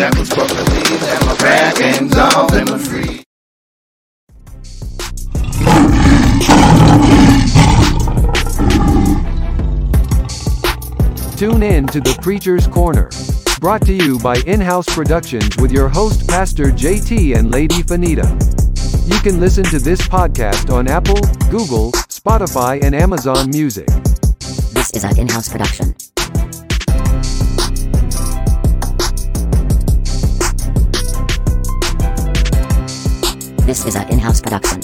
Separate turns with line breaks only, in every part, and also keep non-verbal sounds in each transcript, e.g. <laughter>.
Shackles broke the leaves, and my rag game's off, and I'm free.
Tune in to The Preacher's Corner. Brought to you by In House Productions with your host, Pastor JT and Lady Fanita. You can listen to this podcast on Apple, Google, Spotify, and Amazon Music.
This is an in-house production. This is an in-house production.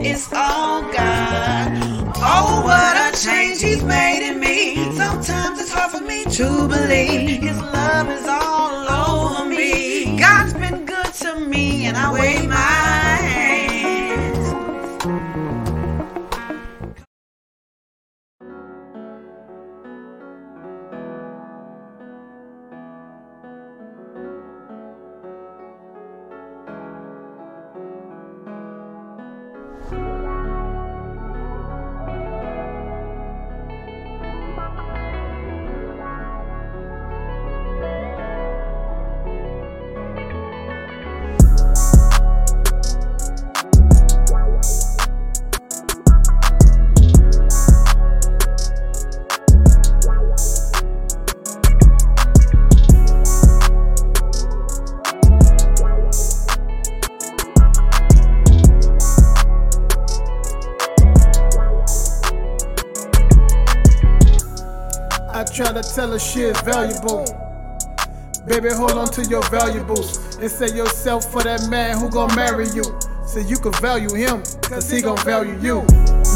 It's all God. Oh, what a change He's made in me. Sometimes it's hard for me to believe His love is all over me. God's been good to me, and I wave my
is valuable. Baby, hold on to your valuables and set yourself for that man who gon' marry you. So you can value him, cause he gon' value you.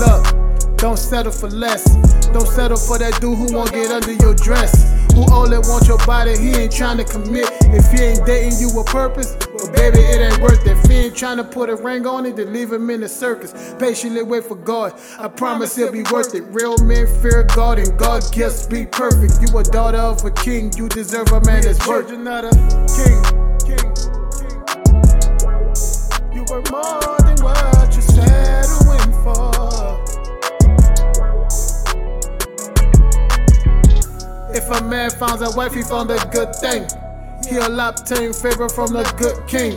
Look, don't settle for less. Don't settle for that dude who won't get under your dress. Who only want your body, he ain't trying to commit. If he ain't dating you with purpose, baby, it ain't worth it. He trying to put a ring on it, then leave him in the circus. Patiently wait for God. I promise he'll be worth it. Real men fear God, and God gifts be perfect. You a daughter of a king, you deserve a man that's worth. You're not a king, king, king. You more than what you settling for. If a man finds a wife, he found a good thing. He'll obtain favor from the good king.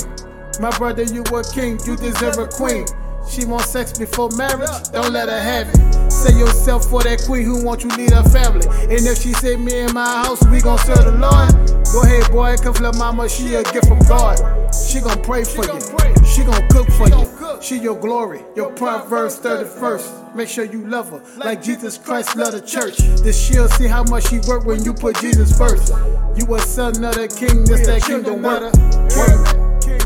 My brother, you a king, you deserve a queen. She want sex before marriage, don't let her have it. Say yourself for that queen who want you lead her family. And if she say me in my house, we gon' serve the Lord. Go ahead, boy, cause little mama, she a gift from God. She gon' pray for you. She gon' cook for you. She your glory, your Proverbs 31st. Make sure you love her like Jesus Christ love the church. This she'll see how much she work when you put Jesus first. You a son of the king, this that kingdom work. King, king.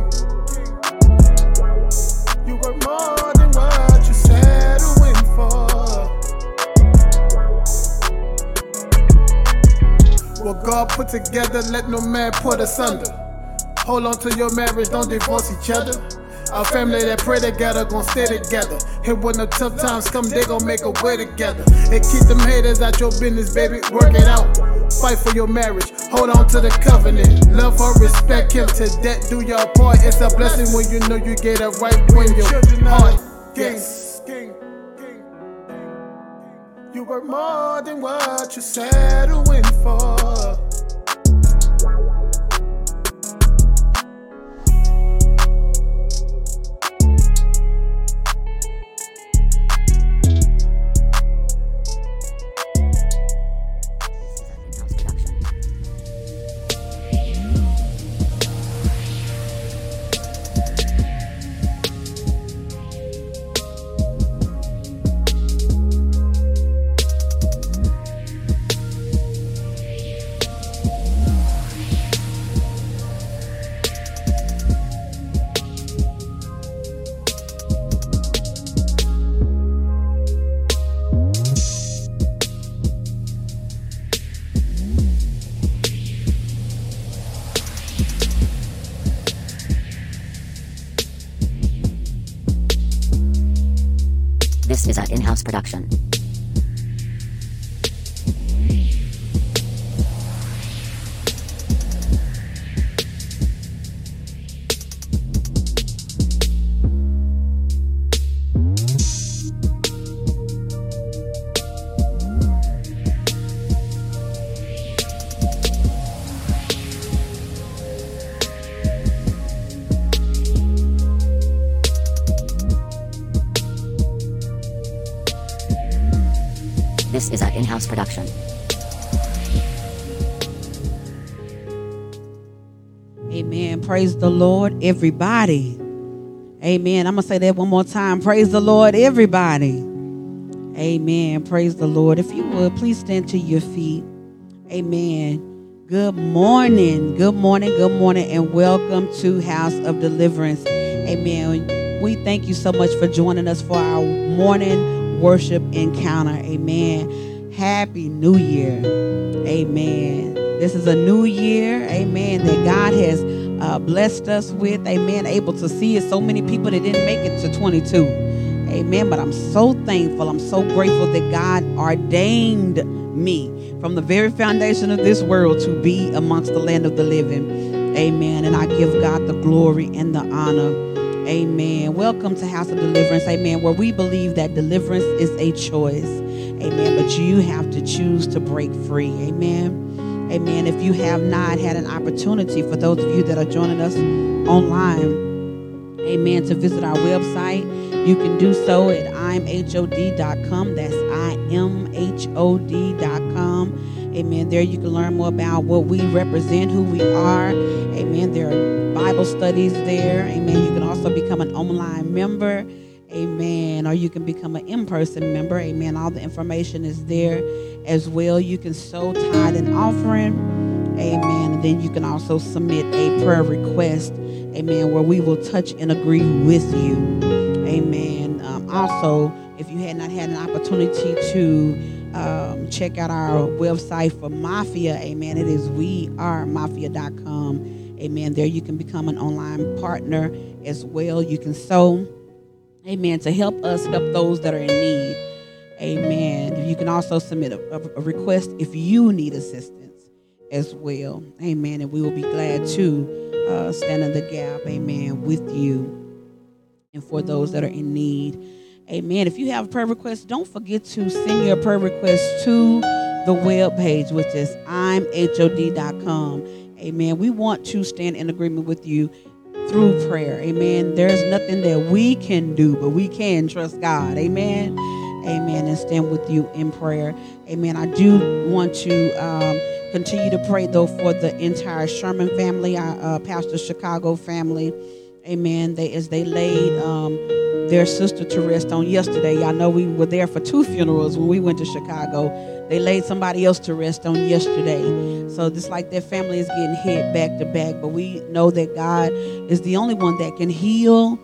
You were more than what you settling for. What God put together, let no man put asunder. Hold on to your marriage, don't divorce each other. Our family that pray together gon' stay together. And when the tough times come, they gon' make a way together. And keep them haters out your business, baby. Work it out. Fight for your marriage. Hold on to the covenant. Love her, respect him. To that, do your part. It's a blessing when you know you get it right when your heart. King, you were more than what you settling for.
Production.
Lord, everybody. Amen. I'm going to say that one more time. Praise the Lord, everybody. Amen. Praise the Lord. If you would, please stand to your feet. Amen. Good morning. Good morning. Good morning. And welcome to House of Deliverance. Amen. We thank you so much for joining us for our morning worship encounter. Amen. Happy New Year. Amen. This is a new year. Amen. That God has uh, blessed us with. Amen. Able to see it. So many people that didn't make it to 22. Amen. But I'm so thankful. I'm so grateful that God ordained me from the very foundation of this world to be amongst the land of the living. Amen. And I give God the glory and the honor. Amen. Welcome to House of Deliverance. Amen. Where we believe that deliverance is a choice. Amen. But you have to choose to break free. Amen. Amen. If you have not had an opportunity, for those of you that are joining us online, amen, to visit our website, you can do so at imhod.com. That's imhod.com. Amen. There you can learn more about what we represent, who we are. Amen. There are Bible studies there. Amen. You can also become an online member. Amen. Or you can become an in person member. Amen. All the information is there as well. You can sow tithe and offering. Amen. And then you can also submit a prayer request. Amen. Where we will touch and agree with you. Amen. Um, also, if you had not had an opportunity to um, check out our website for Mafia, amen, it is wearemafia.com. Amen. There you can become an online partner as well. You can sow, amen, to help us help those that are in need. Amen. You can also submit a, a, request if you need assistance as well. Amen. And we will be glad to uh, stand in the gap, amen, with you and for those that are in need. Amen. If you have a prayer request, don't forget to send your prayer request to the web page, which is imhod.com. Amen. We want to stand in agreement with you through prayer. Amen. There's nothing that we can do, but we can trust God. Amen. Amen. And stand with you in prayer. Amen. I do want to um, continue to pray, though, for the entire Sherman family, our uh, Pastor Chicago family. Amen. They as they laid um, their sister to rest on yesterday. Y'all know we were there for two funerals when we went to Chicago. They laid somebody else to rest on yesterday. So just like their family is getting hit back to back, but we know that God is the only one that can heal,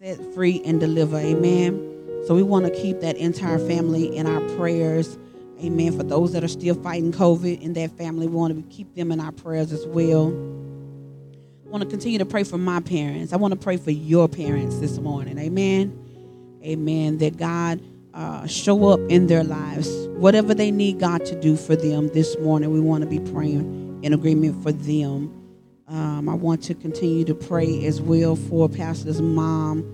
set free, and deliver. Amen. So we want to keep that entire family in our prayers. Amen. For those that are still fighting COVID in that family, we want to keep them in our prayers as well. I want to continue to pray for my parents. I want to pray for your parents this morning. Amen. Amen. That God uh, show up in their lives. Whatever they need God to do for them this morning, we want to be praying in agreement for them. Um, I want to continue to pray as well for Pastor's mom,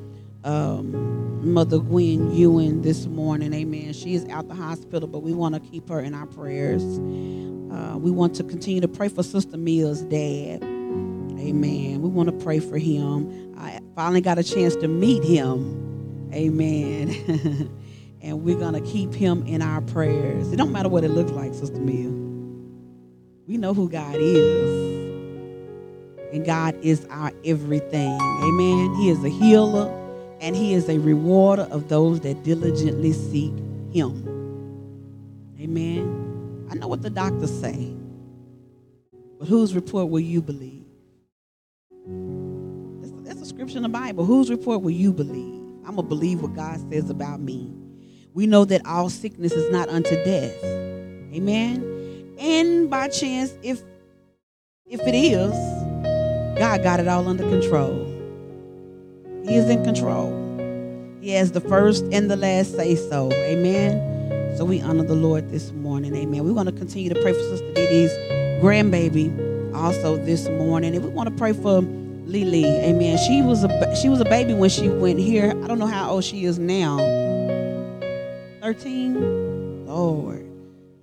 um, Mother Gwen Ewan, this morning. Amen. She is out the hospital, but we want to keep her in our prayers. Uh, we want to continue to pray for Sister Mia's dad. Amen. We want to pray for him. I finally got a chance to meet him. Amen. <laughs> and we're going to keep him in our prayers. It don't matter what it looks like, Sister Mia. We know who God is. And God is our everything. Amen. He is a healer and he is a rewarder of those that diligently seek him. Amen. I know what the doctors say. But whose report will you believe? That's, a scripture in the Bible. Whose report will you believe? I'm going to believe what God says about me. We know that all sickness is not unto death. Amen. And by chance, if if it is, God got it all under control. He is in control. He has the first and the last say so. Amen. So we honor the Lord this morning. Amen. We want to continue to pray for Sister Didi's grandbaby also this morning. And we want to pray for Lily. Amen. She was a she was a baby when she went here. I don't know how old she is now. 13? Lord.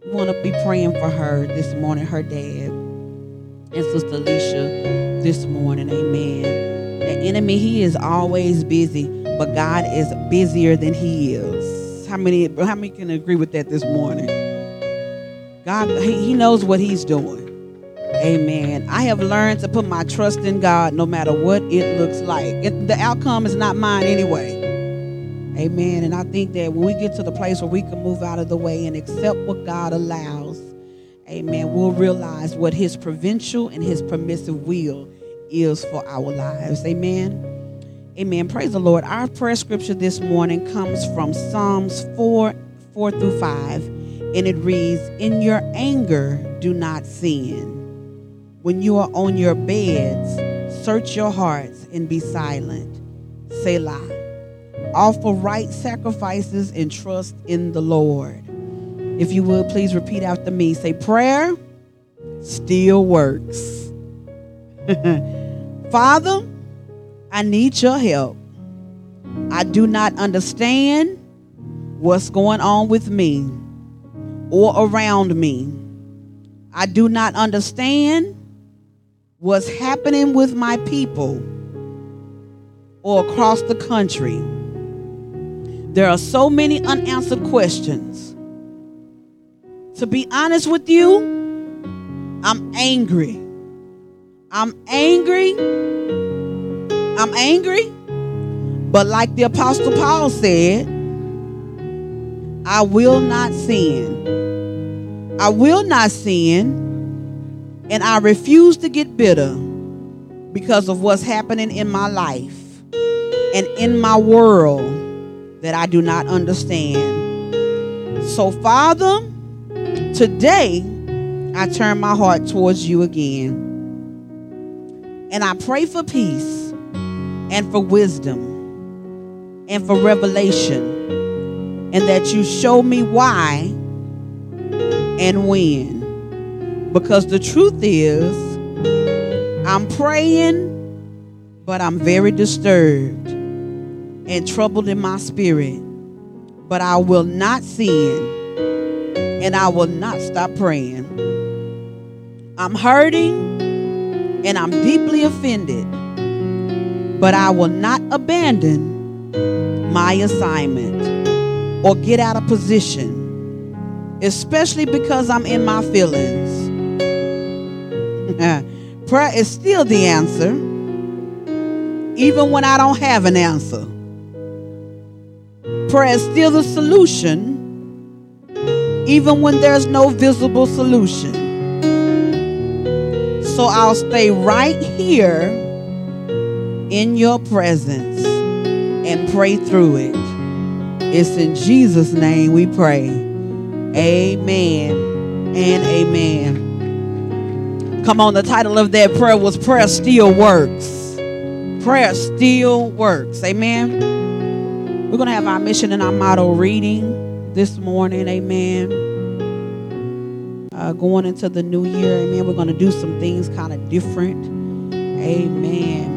We want to be praying for her this morning, her dad, and Sister Alicia this morning. Amen. The enemy, he is always busy, but God is busier than he is. How many, how many can agree with that this morning? God, he, he knows what He's doing. Amen. I have learned to put my trust in God no matter what it looks like. It, the outcome is not mine anyway. Amen. And I think that when we get to the place where we can move out of the way and accept what God allows, amen, we'll realize what His providential and His permissive will is for our lives. Amen. Amen. Praise the Lord. Our prayer scripture this morning comes from Psalms 4 4 through 5, and it reads, In your anger, do not sin. When you are on your beds, search your hearts and be silent. Selah. Offer right sacrifices and trust in the Lord. If you would, please repeat after me. Say, Prayer still works. <laughs> Father, I need your help. I do not understand what's going on with me or around me. I do not understand what's happening with my people or across the country. There are so many unanswered questions. To be honest with you, I'm angry. I'm angry. I'm angry. But like the Apostle Paul said, I will not sin. I will not sin. And I refuse to get bitter because of what's happening in my life and in my world that I do not understand. So, Father, today I turn my heart towards you again. And I pray for peace and for wisdom and for revelation, and that you show me why and when. Because the truth is, I'm praying, but I'm very disturbed and troubled in my spirit. But I will not sin and I will not stop praying. I'm hurting and I'm deeply offended, but I will not abandon my assignment or get out of position, especially because I'm in my feelings. <laughs> Prayer is still the answer, even when I don't have an answer. Prayer is still the solution, even when there's no visible solution. So I'll stay right here in your presence and pray through it. It's in Jesus' name we pray. Amen and amen. Come on, the title of that prayer was Prayer Still Works. Prayer still works. Amen. We're going to have our mission and our motto reading this morning. Amen. Uh, going into the new year. Amen. We're going to do some things kind of different. Amen.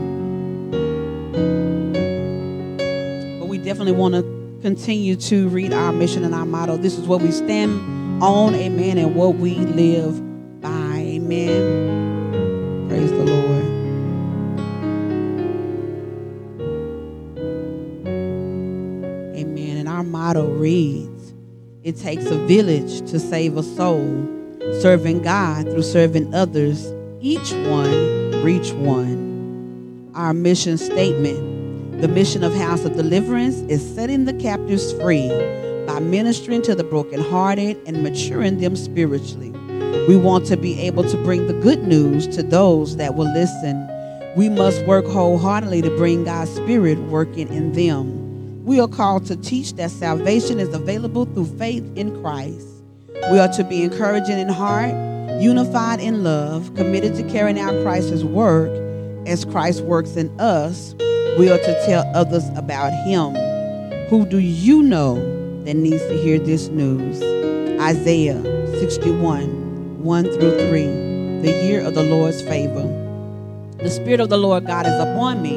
But we definitely want to continue to read our mission and our motto. This is what we stand on. Amen. And what we live by. Amen. Motto reads It takes a village to save a soul, serving God through serving others, each one reach one. Our mission statement The mission of House of Deliverance is setting the captives free by ministering to the brokenhearted and maturing them spiritually. We want to be able to bring the good news to those that will listen. We must work wholeheartedly to bring God's Spirit working in them. We are called to teach that salvation is available through faith in Christ. We are to be encouraging in heart, unified in love, committed to carrying out Christ's work as Christ works in us. We are to tell others about Him. Who do you know that needs to hear this news? Isaiah 61. 1 through 3, the year of the Lord's favor. The Spirit of the Lord God is upon me,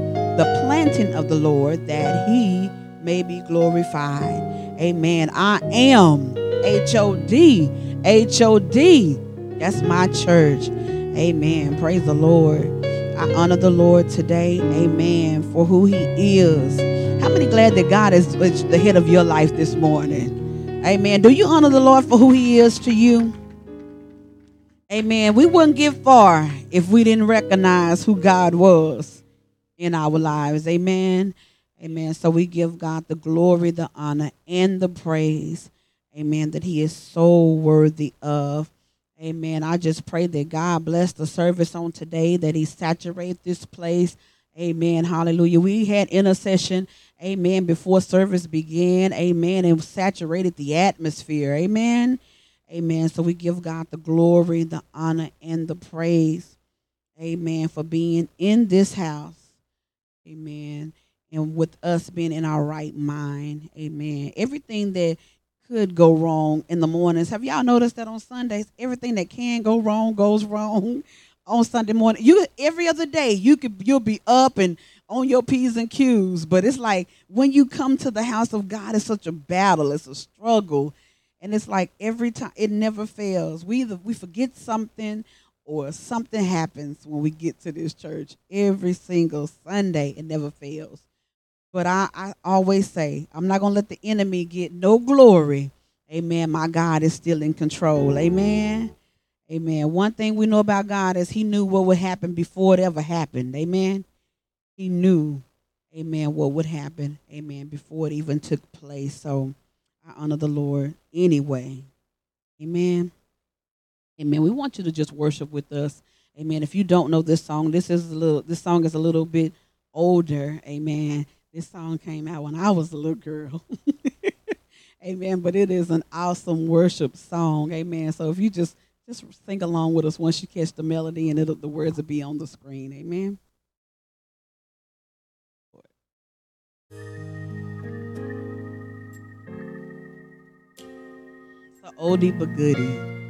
planting of the Lord, that he may be glorified. Amen. I am H O D. H O D. That's my church. Amen. Praise the Lord. I honor the Lord today. Amen. For who he is. How many glad that God is the head of your life this morning? Amen. Do you honor the Lord for who he is to you? Amen. We wouldn't get far if we didn't recognize who God was in our lives. Amen. Amen. So we give God the glory, the honor, and the praise. Amen. That He is so worthy of. Amen. I just pray that God bless the service on today, that He saturate this place. Amen. Hallelujah. We had intercession. Amen. Before service began. Amen. And saturated the atmosphere. Amen. Amen. So we give God the glory, the honor, and the praise. Amen. For being in this house. Amen. And with us being in our right mind. Amen. Everything that could go wrong in the mornings. Have y'all noticed that on Sundays, everything that can go wrong goes wrong <laughs> on Sunday morning. You every other day you could you'll be up and on your P's and Q's, but it's like when you come to the house of God, it's such a battle, it's a struggle. And it's like every time it never fails. We either we forget something or something happens when we get to this church every single Sunday. It never fails. But I, I always say, I'm not going to let the enemy get no glory. Amen. My God is still in control. Amen. Amen. One thing we know about God is He knew what would happen before it ever happened. Amen. He knew, amen, what would happen. Amen. Before it even took place. So I honor the Lord anyway. Amen. Amen. We want you to just worship with us. Amen. If you don't know this song, this is a little this song is a little bit older. Amen. This song came out when I was a little girl. <laughs> Amen. But it is an awesome worship song. Amen. So if you just just sing along with us once you catch the melody and the words will be on the screen. Amen. It's an oldie but goodie.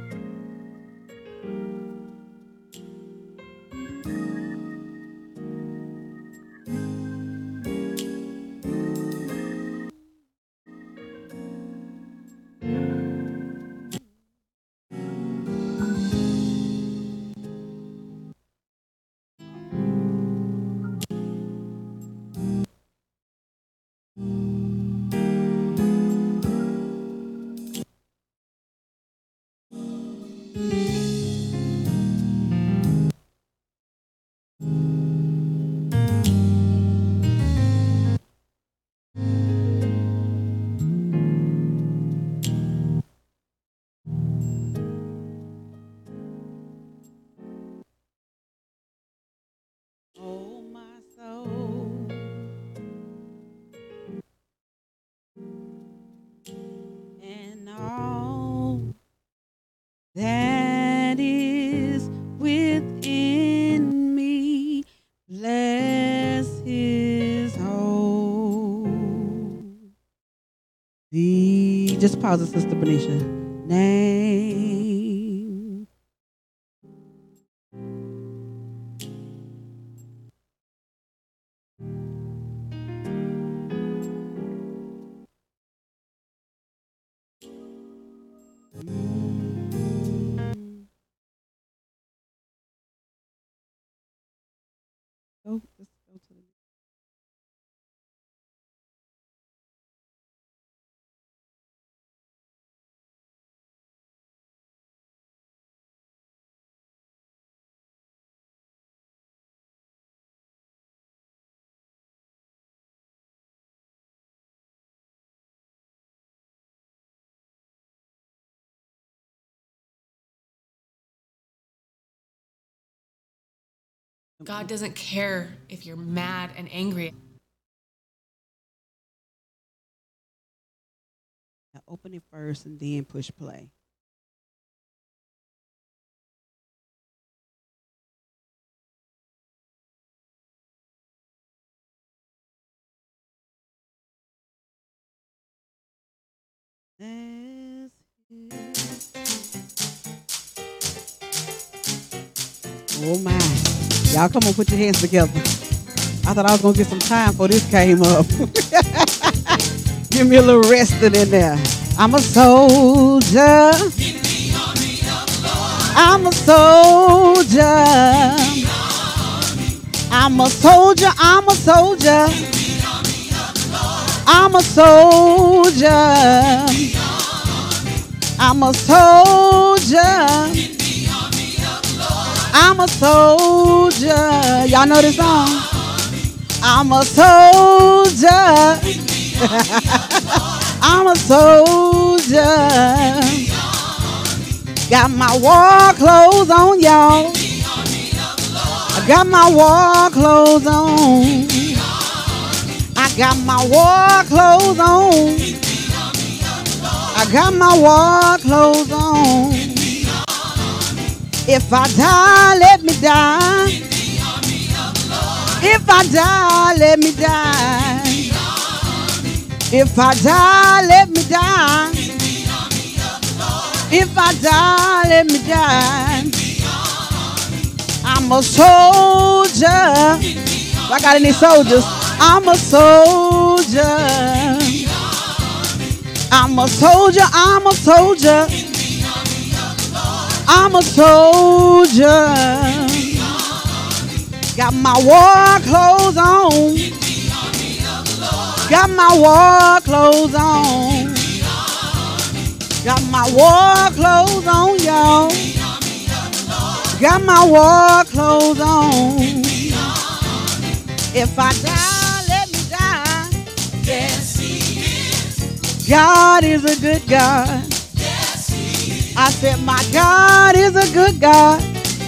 It, Sister Benicia.
God doesn't care if you're mad and angry.
Now open it first and then push play. Oh my. Y'all come on, put your hands together. I thought I was gonna get some time before this came up. <laughs> Give me a little resting in there. I'm a soldier. I'm a soldier. I'm a soldier. I'm a soldier. I'm a soldier. I'm a soldier. I'm a soldier. Y'all know this song? I'm a soldier. <laughs> I'm a soldier. Got my war clothes on, y'all. I got my war clothes on. I got my war clothes on. I got my war clothes on. If I die, let me die. If I die, let me die. If I die, let me die. If I die, let me die. I'm a soldier. I got any soldiers? I'm a soldier. I'm a soldier. I'm a soldier. I'm a soldier. Got my war clothes on. Got my war clothes on. Got my war clothes on, y'all. Got my war clothes on. If I die, let me die. Yes, He is. God is a good God. I said, My God is a good God.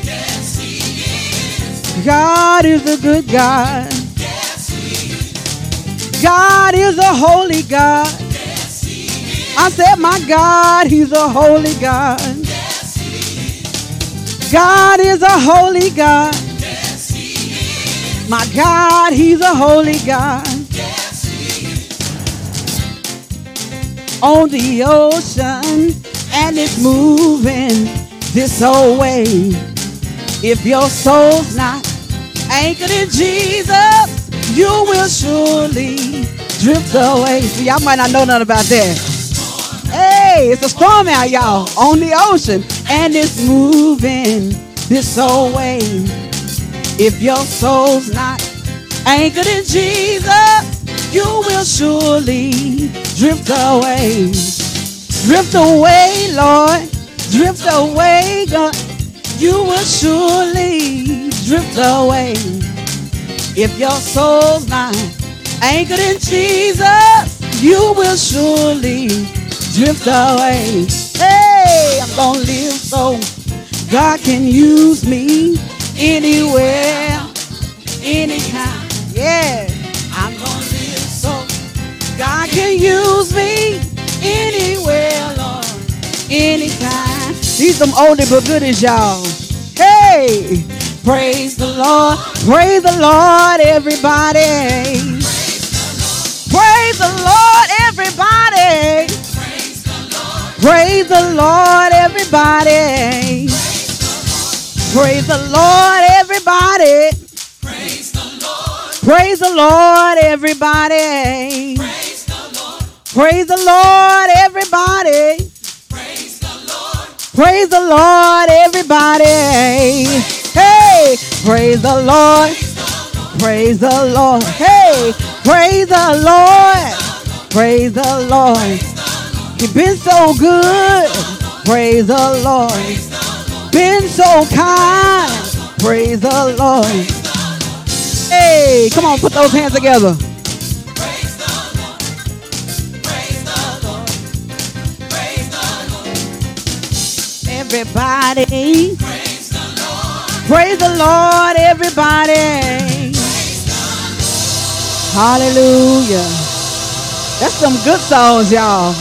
Yes, He is. God is a good God. Yes, He is. God is a holy God. Yes, He is. I said, My God, He's a holy God. Yes, He is. God is a holy God. Yes, He is. My God, He's a holy God. Yes, He is. On the ocean and it's moving this whole way. If your soul's not anchored in Jesus, you will surely drift away. See, y'all might not know nothing about that. Hey, it's a storm out, y'all, on the ocean, and it's moving this whole way. If your soul's not anchored in Jesus, you will surely drift away. Drift away, Lord. Drift away, God. You will surely drift away. If your soul's not anchored in Jesus, you will surely drift away. Hey, I'm gonna live so God can use me anywhere, anytime. Yeah, I'm gonna live so God can use me anywhere, Lord, anytime. These some oldie but goodies, y'all. Hey, praise the Lord, praise the Lord, everybody. Praise the Lord, everybody. Praise the Lord, everybody. Praise the Lord, everybody. Praise the Lord, everybody. Praise the Lord, everybody. Praise the Lord, Praise the Lord, everybody. Hey, praise the Lord. Praise the Lord. Hey, praise the Lord. Praise the Lord. He's been so good. Praise the Lord. Been so kind. Praise the Lord. Hey, come on, put those hands together. Everybody. Praise the Lord. Praise the Lord, everybody. Hallelujah. That's some good songs, y'all.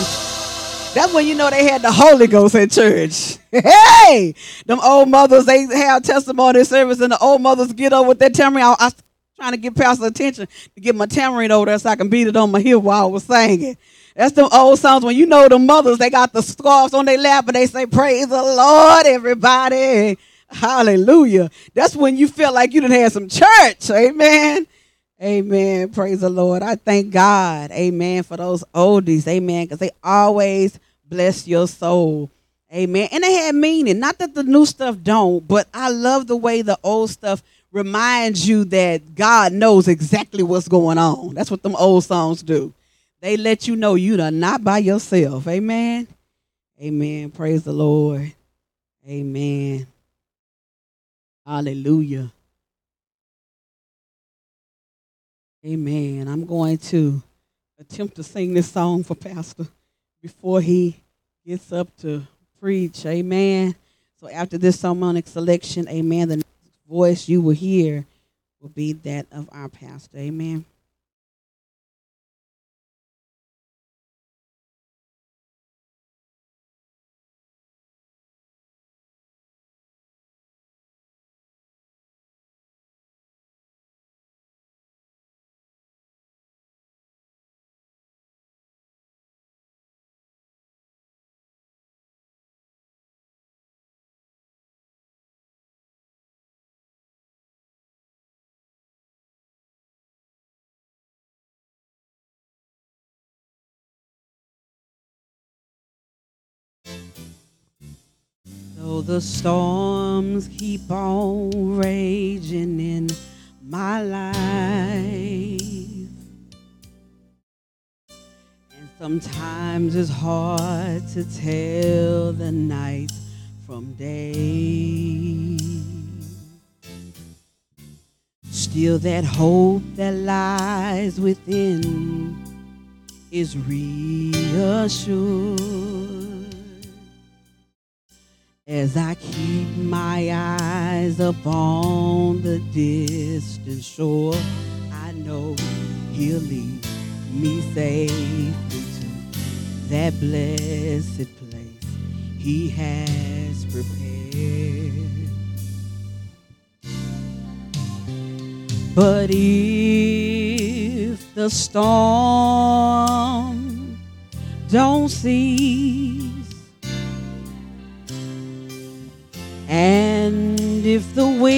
That's when you know they had the Holy Ghost in church. <laughs> Hey, them old mothers, they have testimony service, and the old mothers get up with their tamarind. I, I trying to get Pastor attention to get my tamarind over there so I can beat it on my hip while I was singing. That's the old songs when you know the mothers, they got the scarves on their lap and they say, Praise the Lord, everybody. Hallelujah. That's when you feel like you done had some church. Amen. Amen. Praise the Lord. I thank God. Amen. For those oldies. Amen. Because they always bless your soul. Amen. And they had meaning. Not that the new stuff don't, but I love the way the old stuff reminds you that God knows exactly what's going on. That's what them old songs do. They let you know you are not by yourself. Amen. Amen. Praise the Lord. Amen. Hallelujah. Amen. I'm going to attempt to sing this song for Pastor before he gets up to preach. Amen. So after this sermonic selection, amen, the voice you will hear will be that of our pastor. Amen. The storms keep on raging in my life, and sometimes it's hard to tell the night from day. Still, that hope that lies within is reassured as I keep my eyes upon the distant shore. I know He'll lead me safely to that blessed place He has prepared. But if the storm don't cease, and if the wind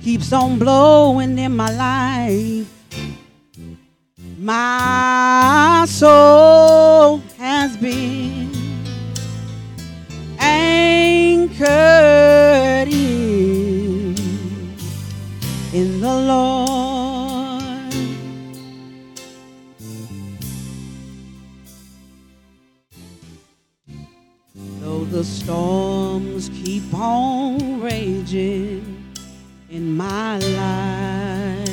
keeps on blowing in my life, my soul has been anchored in, in the Lord. The storms keep on raging in my life,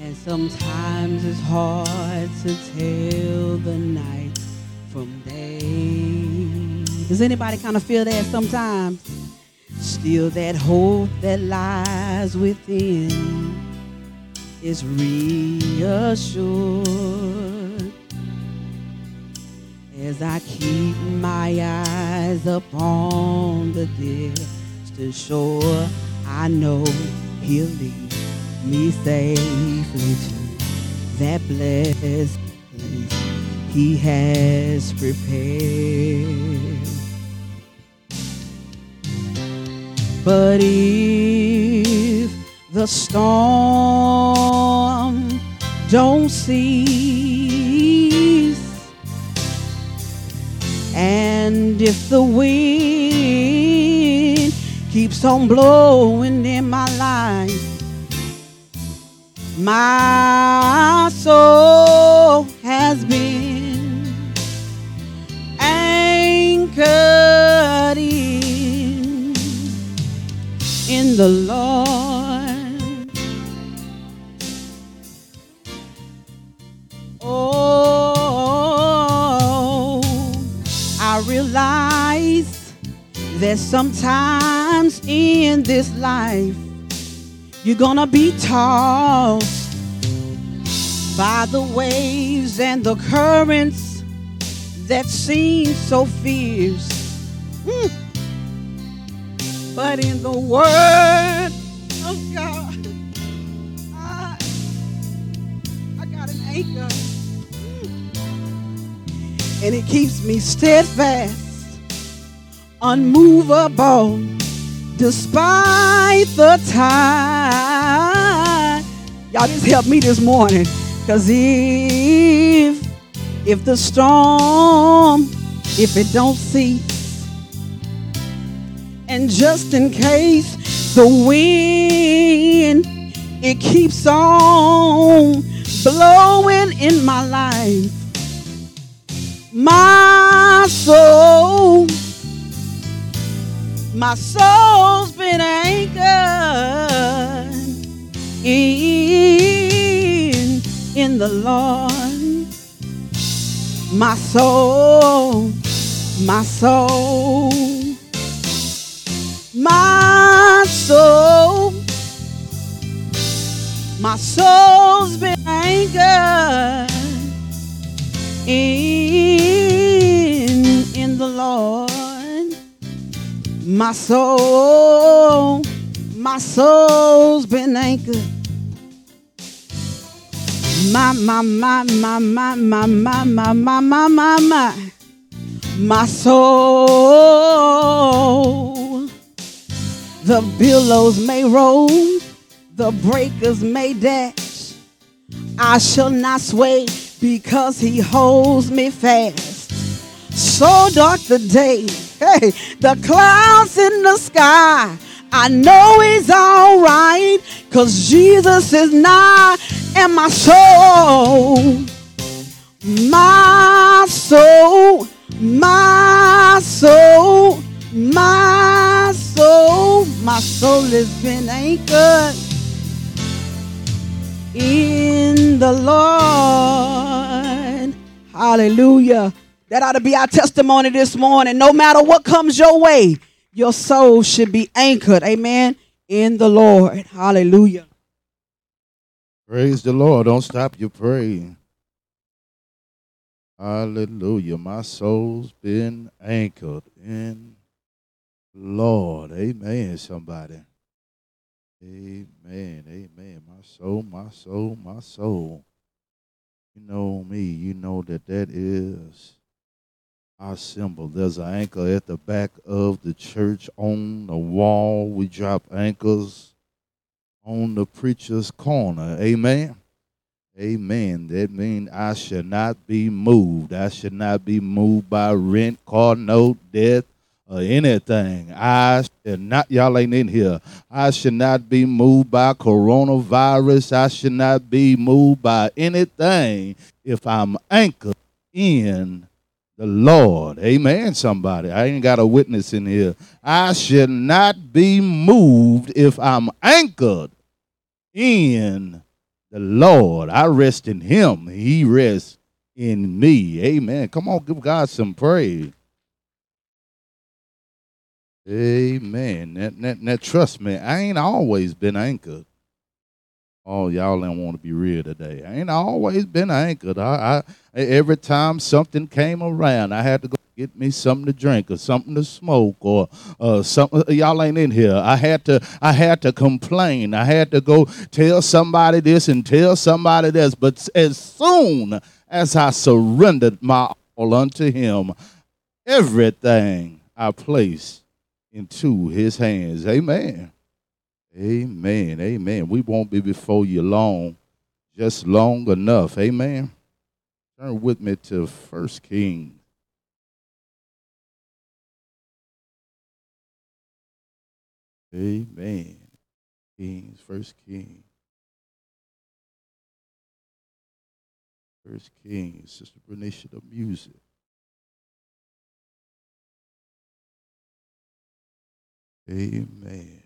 and sometimes it's hard to tell the night from day. Does anybody kind of feel that sometimes? Still, that hope that lies within is reassured as I keep my eyes upon the distant shore. I know He'll lead me safely to that blessed place He has prepared. But if the storm don't cease, and if the wind keeps on blowing in my life, my soul has been anchored in, in the Lord. That sometimes in this life you're gonna be tossed by the waves and the currents that seem so fierce. Hmm. But in the Word of God, I, I got an anchor. And it keeps me steadfast, unmovable, despite the tide. Y'all just help me this morning. Cause if if the storm, if it don't cease, and just in case the wind it keeps on blowing in my life my soul my soul's been anchored in in the lord my soul my soul my soul, my soul's been anchored in, in the Lord. My soul, my soul's been anchored. My, my, my, my, my, my, my, my, my, my, my, my, my soul. The billows may roll, the breakers may dash. I shall not sway because he holds me fast. So dark the day, hey, the clouds in the sky. I know he's alright, cause Jesus is nigh, and my soul, my soul, my soul, my soul, my soul has been anchored in the Lord. Hallelujah. That ought to be our testimony this morning. No matter what comes your way, your soul should be anchored. Amen. In the Lord. Hallelujah.
Praise the Lord. Don't stop your praying. Hallelujah. My soul's been anchored in Lord. Amen, somebody. Amen. Amen. My soul, my soul, my soul. You know me. You know that that is our symbol. There's an anchor at the back of the church on the wall. We drop anchors on the preacher's corner. Amen. Amen. That means I should not be moved. I should not be moved by rent, car note, death, or anything. I should not, y'all ain't in here. I should not be moved by coronavirus. I should not be moved by anything if I'm anchored in the Lord. Amen, somebody. I ain't got a witness in here. I should not be moved if I'm anchored in the Lord. I rest in Him. He rests in me. Amen. Come on, give God some praise. Amen. That, that, that trust me, I ain't always been anchored. Oh, y'all don't want to be real today. I ain't always been anchored. I, I every time something came around, I had to go get me something to drink or something to smoke or uh, something. Y'all ain't in here. I had to. I had to complain. I had to go tell somebody this and tell somebody this. But as soon as I surrendered my all unto Him, everything I placed into His hands. Amen. Amen. Amen. We won't be before you long, just long enough. Amen. Turn with me to First Kings. Amen. Kings, First King. First King, Sister Bernicia, the music. Amen.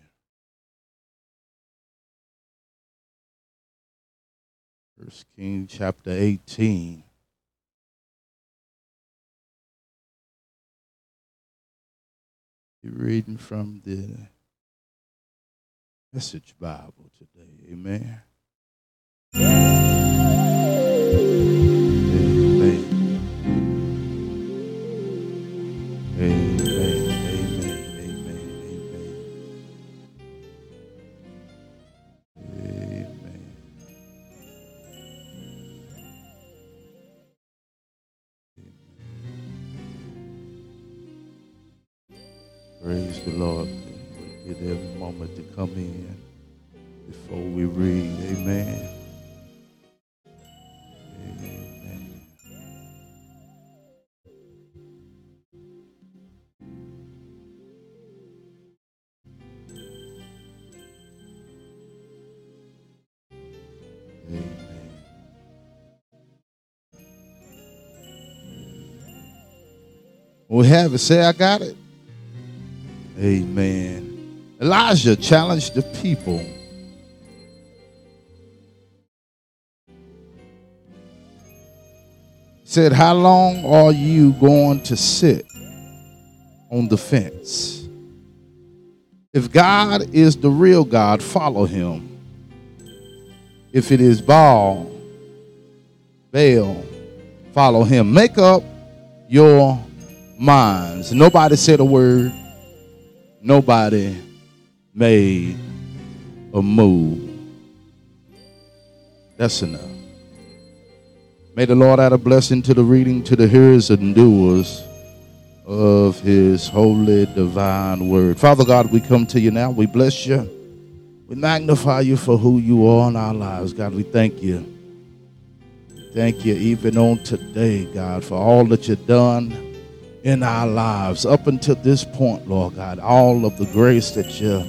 First King chapter 18. You're reading from the Message Bible today. Amen. Praise the Lord. We get every moment to come in before we read. Amen. Amen. Amen. We have it. Say, I got it. Amen. Elijah challenged the people. Said, How long are you going to sit on the fence? If God is the real God, follow him. If it is Baal, Baal, follow him. Make up your minds. Nobody said a word. Nobody made a move. That's enough. May the Lord add a blessing to the reading, to the hearers and doers of his holy divine word. Father God, we come to you now. We bless you. We magnify you for who you are in our lives. God, we thank you. Thank you even on today, God, for all that you've done in our lives up until this point, Lord God. All of the grace that you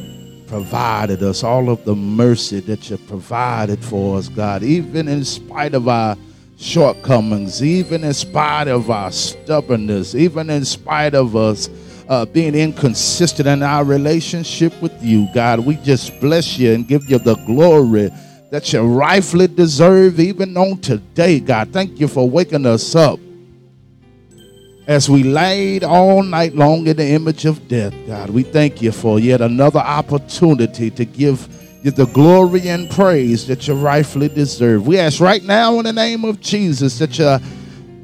provided us, all of the mercy that you provided for us, God, even in spite of our shortcomings, even in spite of our stubbornness, even in spite of us uh, being inconsistent in our relationship with you, God. We just bless you and give you the glory that you rightfully deserve even on today, God. Thank you for waking us up as we laid all night long in the image of death, God. We thank you for yet another opportunity to give you the glory and praise that you rightfully deserve. We ask right now in the name of Jesus that you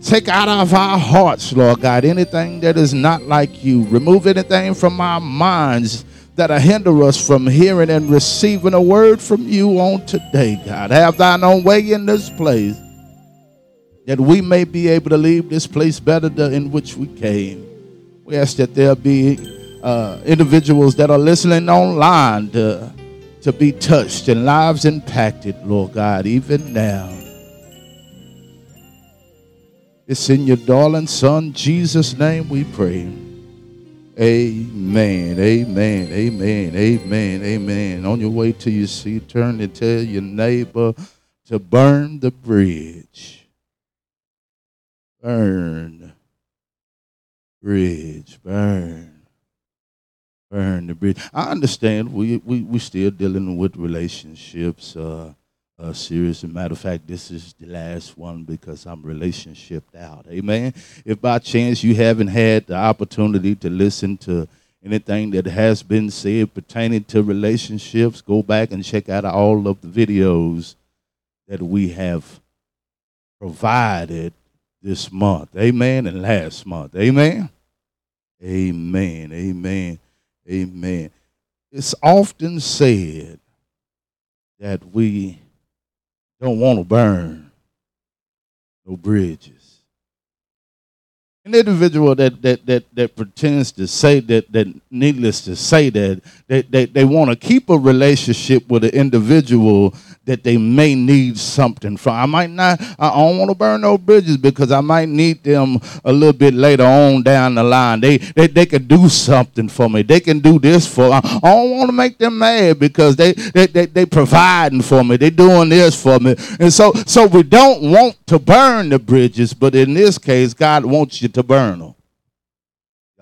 Take out of our hearts, Lord God, anything that is not like you. Remove anything from our minds that'll hinder us from hearing and receiving a word from you on today, God. Have thine own way in this place that we may be able to leave this place better than in which we came. We ask that there be uh, individuals that are listening online to, to be touched and lives impacted, Lord God, even now. It's in your darling son, Jesus' name we pray. Amen, amen, amen, amen, amen. On your way to your seat, turn and tell your neighbor to burn the bridge. Burn. Bridge, burn. Burn the bridge. I understand we we we still dealing with relationships. Uh, uh, serious. As a matter of fact, this is the last one because I'm relationshiped out. Amen. If by chance you haven't had the opportunity to listen to anything that has been said pertaining to relationships, go back and check out all of the videos that we have provided this month. Amen. And last month. Amen. Amen. Amen. Amen. It's often said that we don't want to burn no bridges. An individual that that that that pretends to say that that needless to say that that they, they want to keep a relationship with an individual that they may need something from. I might not, I don't want to burn no bridges because I might need them a little bit later on down the line. They they, they can do something for me. They can do this for I don't want to make them mad because they they, they they providing for me. They doing this for me. And so so we don't want to burn the bridges, but in this case, God wants you to burn them.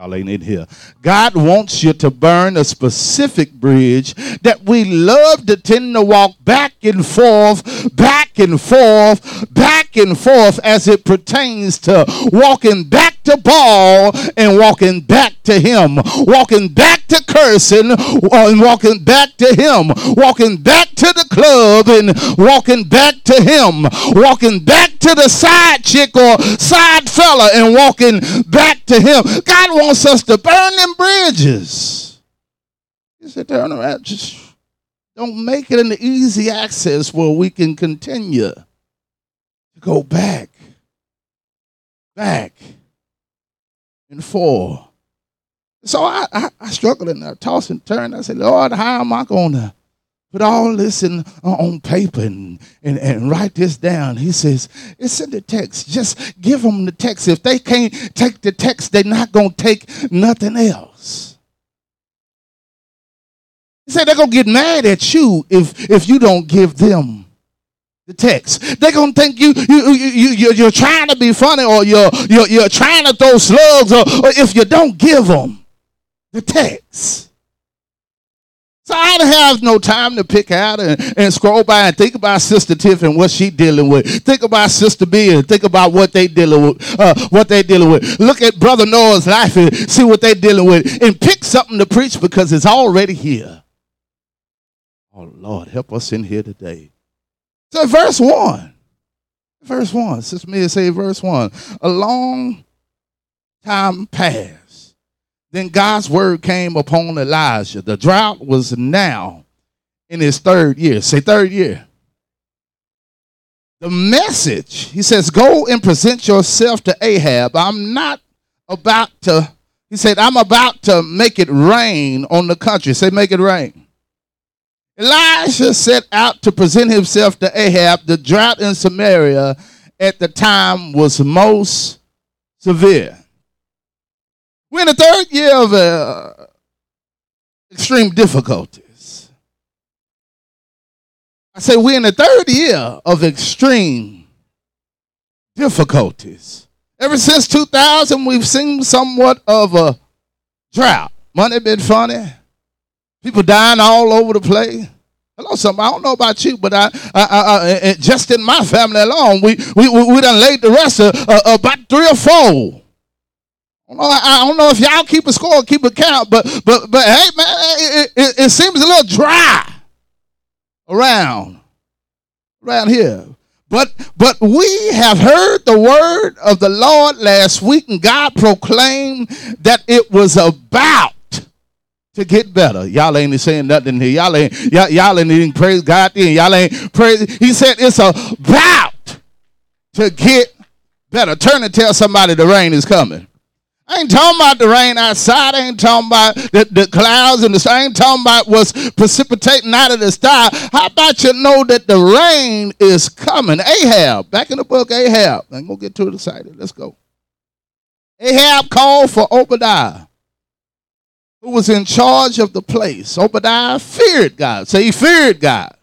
Y'all ain't in here. God wants you to burn a specific bridge that we love to tend to walk back and forth, back and forth, back and forth as it pertains to walking back to Paul and walking back to Him, walking back to cursing uh, and walking back to Him, walking back to the club and walking back to Him, walking back to the side chick or side fella and walking back to Him. God wants us to burn them bridges. He said, turn around, just don't make it an easy access where we can continue to go back, back, and forth, So I, I, I struggled and I tossed and turned. I said, Lord, how am I going to put all this in uh, on paper and, and, and write this down? He says, it's in the text. Just give them the text. If they can't take the text, they're not going to take nothing else. He said they're going to get mad at you if, if you don't give them the text. They're gonna think you you you you you're trying to be funny or you're you're, you're trying to throw slugs or, or if you don't give them the text. So I don't have no time to pick out and, and scroll by and think about Sister Tiff and what she dealing with. Think about Sister B and think about what they dealing with. Uh, what they dealing with. Look at Brother Noah's life and see what they dealing with, and pick something to preach because it's already here. Oh Lord, help us in here today. So verse 1. Verse 1. Sister Mia say verse 1. A long time passed. Then God's word came upon Elijah. The drought was now in his third year. Say third year. The message, he says, go and present yourself to Ahab. I'm not about to, he said, I'm about to make it rain on the country. Say, make it rain. Elijah set out to present himself to Ahab. The drought in Samaria at the time was most severe. We're in the third year of uh, extreme difficulties. I say we're in the third year of extreme difficulties. Ever since 2000, we've seen somewhat of a drought. Money been funny. People dying all over the place. Hello, somebody. I don't know about you, but I, I, I, I just in my family alone, we we we, we done laid the rest of uh, about three or four. I don't, know, I don't know if y'all keep a score, keep a count, but but but hey, man, it, it, it seems a little dry around around here. But but we have heard the word of the Lord last week, and God proclaimed that it was about to get better. Y'all ain't saying nothing here. Y'all ain't y'all, y'all ain't even praise God then. Y'all ain't praise. He said it's about to get better. Turn and tell somebody the rain is coming. I ain't talking about the rain outside. I ain't talking about the, the clouds and the sky. I ain't talking about what's precipitating out of the sky. How about you know that the rain is coming? Ahab, back in the book, Ahab. I'm gonna get too excited. Let's go. Ahab called for Obadiah who was in charge of the place. Obadiah feared God. Say he feared God.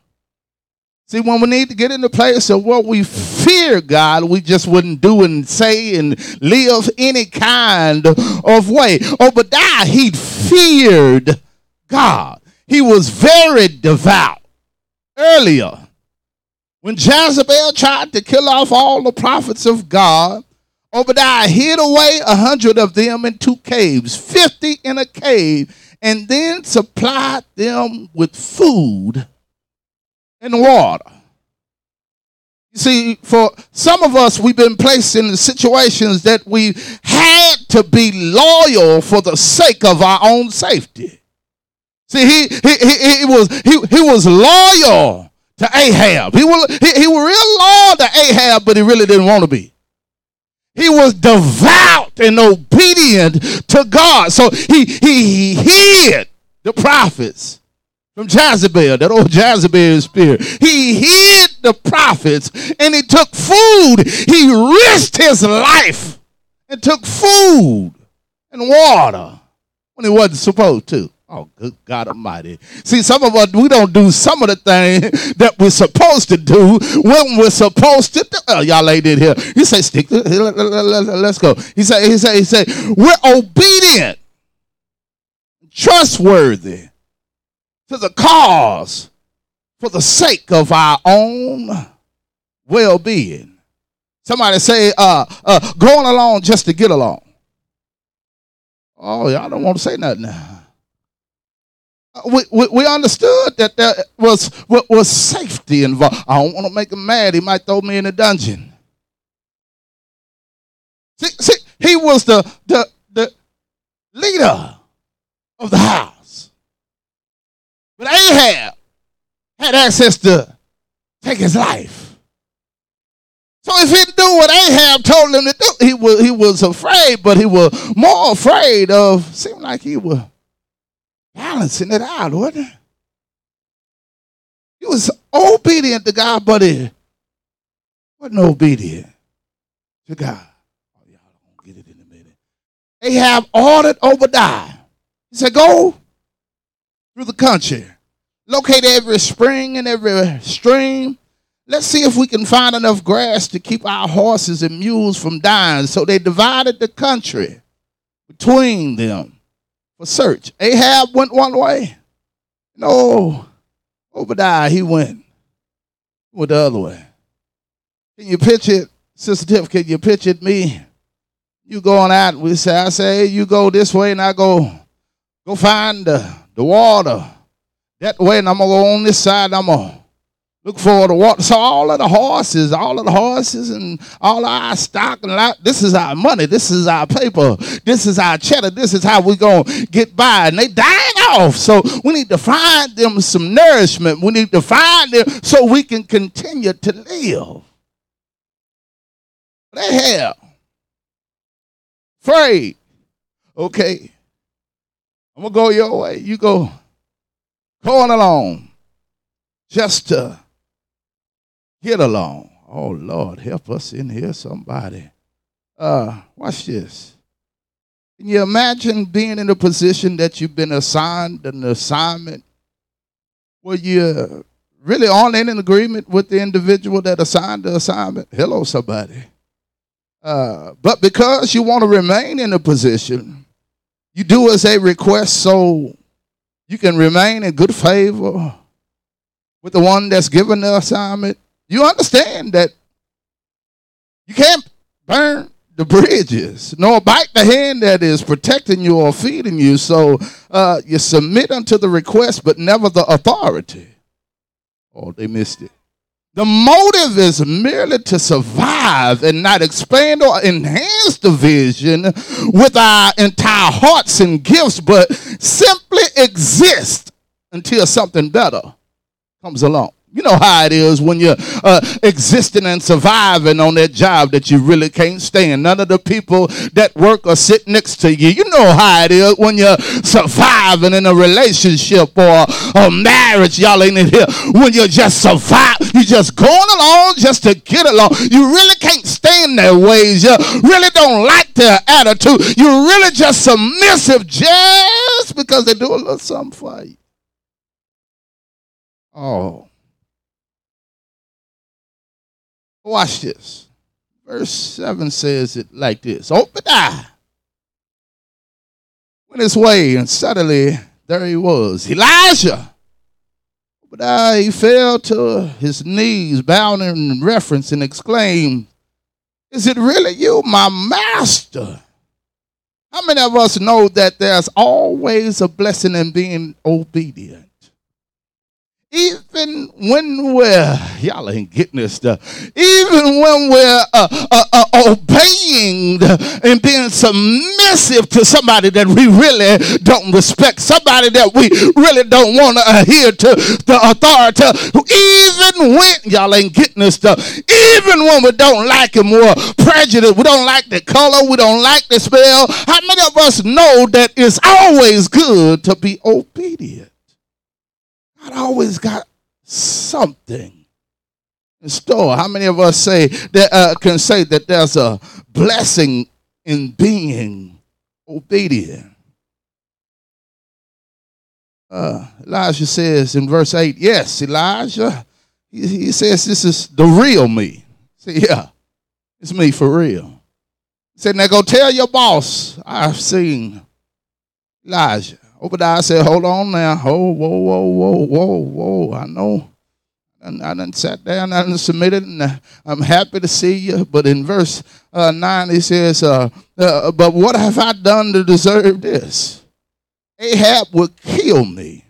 See, when we need to get in the place of what we fear God, we just wouldn't do and say and live any kind of way. Obadiah, he feared God. He was very devout. Earlier, when Jezebel tried to kill off all the prophets of God, Obadiah hid away a hundred of them in two caves, fifty in a cave, and then supplied them with food and water. You see, for some of us, we've been placed in situations that we had to be loyal for the sake of our own safety. See, he he he, he was he, he was loyal to Ahab. He was he, he was real loyal to Ahab, but he really didn't want to be. He was devout and obedient to God. So he, he, he hid the prophets from Jezebel, that old Jezebel spirit. He hid the prophets and he took food. He risked his life and took food and water when he wasn't supposed to. Oh, good God Almighty. See, some of us, we don't do some of the things that we're supposed to do when we're supposed to do. Oh, y'all ain't in here. He said, stick to, let's go. He said, he said, he said, we're obedient, trustworthy to the cause for the sake of our own well-being. Somebody say, uh, uh, going along just to get along. Oh, y'all don't want to say nothing now we, we, we, understood that there was, was safety involved. I don't want to make him mad. He might throw me in a dungeon. See, see he was the, the, the leader of the house. But Ahab had access to take his life. So if he didn't do what Ahab told him to do, he was he was afraid, but he was more afraid of seemed like he was balancing it out, wasn't he? He was obedient to God, but he wasn't obedient to God. Oh, y'all gonna get it in a minute. Ahab ordered Obadiah. He said, Go through the country, locate every spring and every stream. Let's see if we can find enough grass to keep our horses and mules from dying. So they divided the country between them for search. Ahab went one way. No, Obadiah, he went, went the other way. Can you picture it, Sister Tiff? Can you picture it, me? You going out, we say, I say, you go this way and I go, go find the, the water that way and I'm gonna go on this side, I'm gonna look for the water. So all of the horses, all of the horses and all our stock and lot, this is our money, this is our paper, this is our cheddar, this is how we gonna get by. And they dying off. So we need to find them some nourishment. We need to find them so we can continue to live. They have afraid. Okay. I'm gonna go your way. You go going along just to get along. Oh Lord, help us in here, somebody. Uh, watch this. Can you imagine being in a position that you've been assigned an assignment where you're really all in agreement with the individual that assigned the assignment? Hello, somebody. Uh, but because you want to remain in a position, you do as they request so you can remain in good favor with the one that's given the assignment. You understand that you can't burn the bridges, nor bite the hand that is protecting you or feeding you. So uh, you submit unto the request, but never the authority. Oh, they missed it. The motive is merely to survive and not expand or enhance the vision with our entire hearts and gifts, but simply exist until something better comes along. You know how it is when you're uh, existing and surviving on that job that you really can't stand. None of the people that work or sit next to you. You know how it is when you're surviving in a relationship or a marriage. Y'all ain't in here. When you just survive, you're just going along just to get along. You really can't stand their ways. You really don't like their attitude. You're really just submissive just because they do a little something for you. Oh. Watch this. Verse 7 says it like this Obadiah went his way, and suddenly there he was, Elijah. Obadiah, he fell to his knees, bowing in reference, and exclaimed, Is it really you, my master? How many of us know that there's always a blessing in being obedient? Even when we're y'all ain't getting this stuff. Even when we're uh, uh, uh, obeying and being submissive to somebody that we really don't respect somebody that we really don't want to adhere to the authority. Even when y'all ain't getting this stuff. Even when we don't like him we're prejudiced we don't like the color we don't like the smell. How many of us know that it's always good to be obedient God always got something in store. How many of us say that uh, can say that there's a blessing in being obedient? Uh, Elijah says in verse 8, yes, Elijah, he, he says this is the real me. Say, yeah, it's me for real. He said, now go tell your boss I've seen Elijah. Obadiah said, Hold on now. Oh, whoa, whoa, whoa, whoa, whoa. I know. And I done sat down, I done submitted, and I'm happy to see you. But in verse uh, 9, he says, uh, uh, But what have I done to deserve this? Ahab would kill me.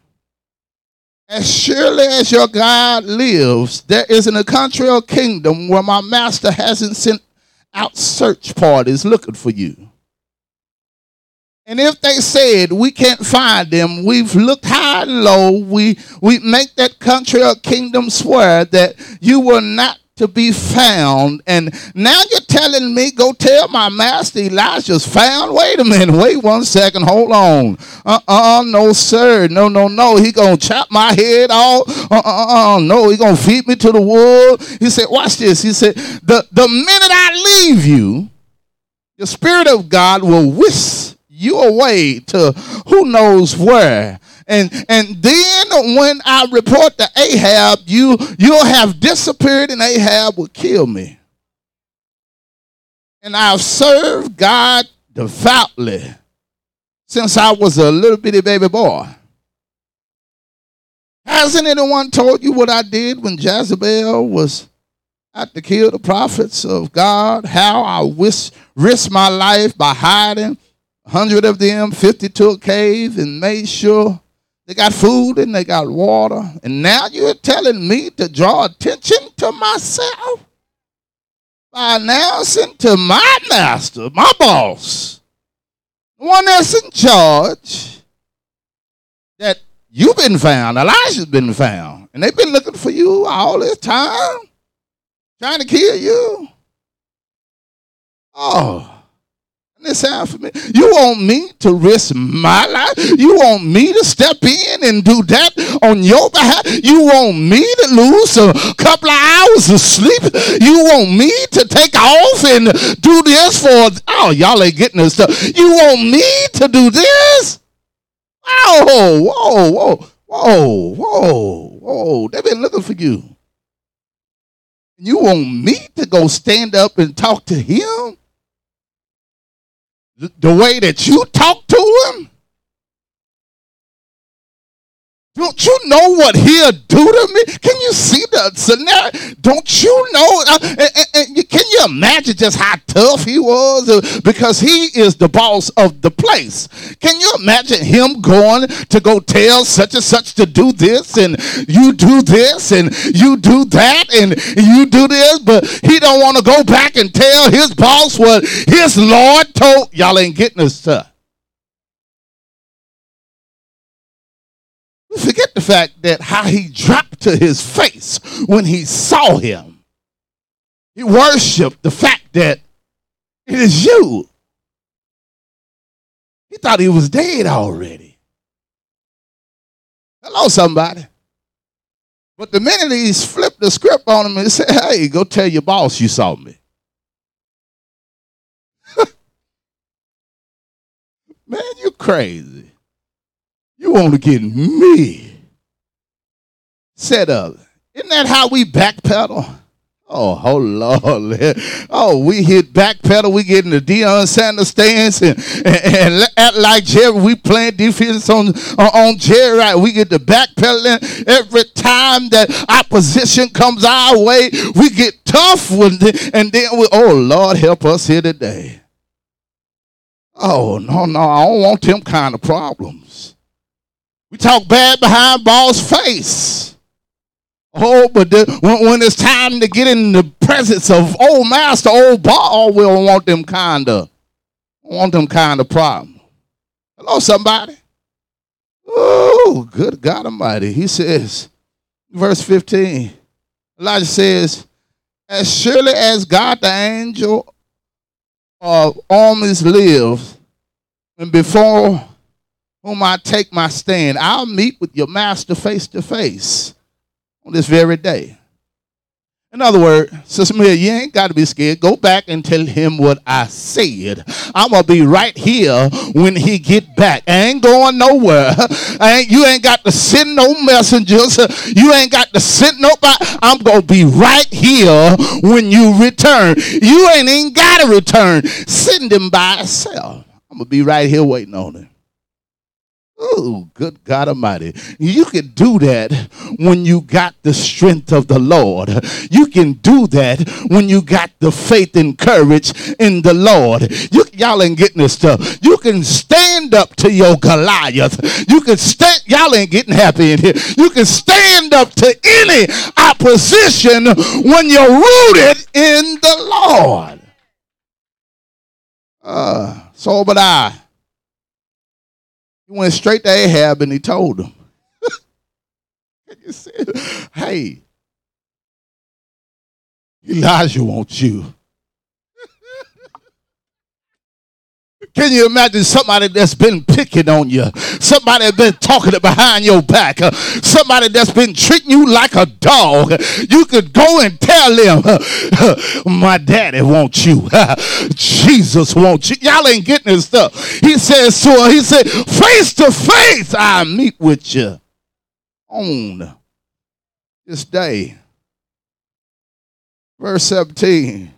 As surely as your God lives, there isn't a country or kingdom where my master hasn't sent out search parties looking for you. And if they said we can't find them, we've looked high and low, we, we make that country or kingdom swear that you will not to be found. And now you're telling me, go tell my master Elijah's found. Wait a minute, wait one second, hold on. Uh-uh, no, sir. No, no, no. He gonna chop my head off. Uh-uh, no, he gonna feed me to the wood. He said, watch this. He said, the, the minute I leave you, the Spirit of God will whisk you away to who knows where. And and then when I report to Ahab, you you'll have disappeared and Ahab will kill me. And I've served God devoutly since I was a little bitty baby boy. Hasn't anyone told you what I did when Jezebel was out to kill the prophets of God? How I risked my life by hiding a hundred of them, 50 to a cave, and made sure they got food and they got water. And now you're telling me to draw attention to myself by announcing to my master, my boss, the one that's in charge, that you've been found, Elijah's been found. And they've been looking for you all this time, trying to kill you. Oh. This sound me. You want me to risk my life? You want me to step in and do that on your behalf? You want me to lose a couple of hours of sleep? You want me to take off and do this for? Oh, y'all ain't getting this stuff. You want me to do this? Oh, whoa, whoa, whoa, whoa, whoa! They've been looking for you. You want me to go stand up and talk to him? The way that you talk to him? Don't you know what he'll do to me? Can you see the scenario? Don't you know? Uh, and, and, can you imagine just how tough he was? Uh, because he is the boss of the place. Can you imagine him going to go tell such and such to do this and you do this and you do that and you do this, but he don't want to go back and tell his boss what his Lord told. Y'all ain't getting this stuff. Forget the fact that how he dropped to his face when he saw him. He worshiped the fact that it is you. He thought he was dead already. Hello, somebody. But the minute he flipped the script on him and said, Hey, go tell your boss you saw me. <laughs> Man, you crazy. You want to get me set up. Isn't that how we backpedal? Oh, oh Lord. <laughs> Oh, we hit backpedal. We get in the Deion Sanders stance and, and, and act like Jerry. We playing defense on, on Jerry. Right? We get the backpedaling every time that opposition comes our way. We get tough with the, and then we, oh Lord, help us here today. Oh, no, no, I don't want them kind of problems. We talk bad behind boss face. Oh, but the, when, when, it's time to get in the presence of old master, old ball, oh, we don't want them kind of, want them kind of problem. Hello, somebody. Oh, good God Almighty. He says, verse 15, Elijah says, as surely as God the angel of armies lives, and before whom I take my stand. I'll meet with your master face to face on this very day. In other words, Sister Mia, you ain't got to be scared. Go back and tell him what I said. I'm gonna be right here when he get back. I ain't going nowhere. I ain't, you ain't got to send no messengers. You ain't got to send nobody. I'm gonna be right here when you return. You ain't even got to return. Send him by himself. I'm gonna be right here waiting on him. Oh, good God Almighty. You can do that when you got the strength of the Lord. You can do that when you got the faith and courage in the Lord. You, y'all ain't getting this stuff. You can stand up to your Goliath. You can stand, y'all ain't getting happy in here. You can stand up to any opposition when you're rooted in the Lord. Uh, so, but I he went straight to Ahab and he told him. <laughs> you say, hey, Elijah wants you. Can you imagine somebody that's been picking on you? Somebody that's been talking behind your back? Somebody that's been treating you like a dog? You could go and tell them, <laughs> My daddy wants you. <laughs> Jesus wants you. Y'all ain't getting this stuff. He says, So he said, Face to face, I meet with you on this day. Verse 17.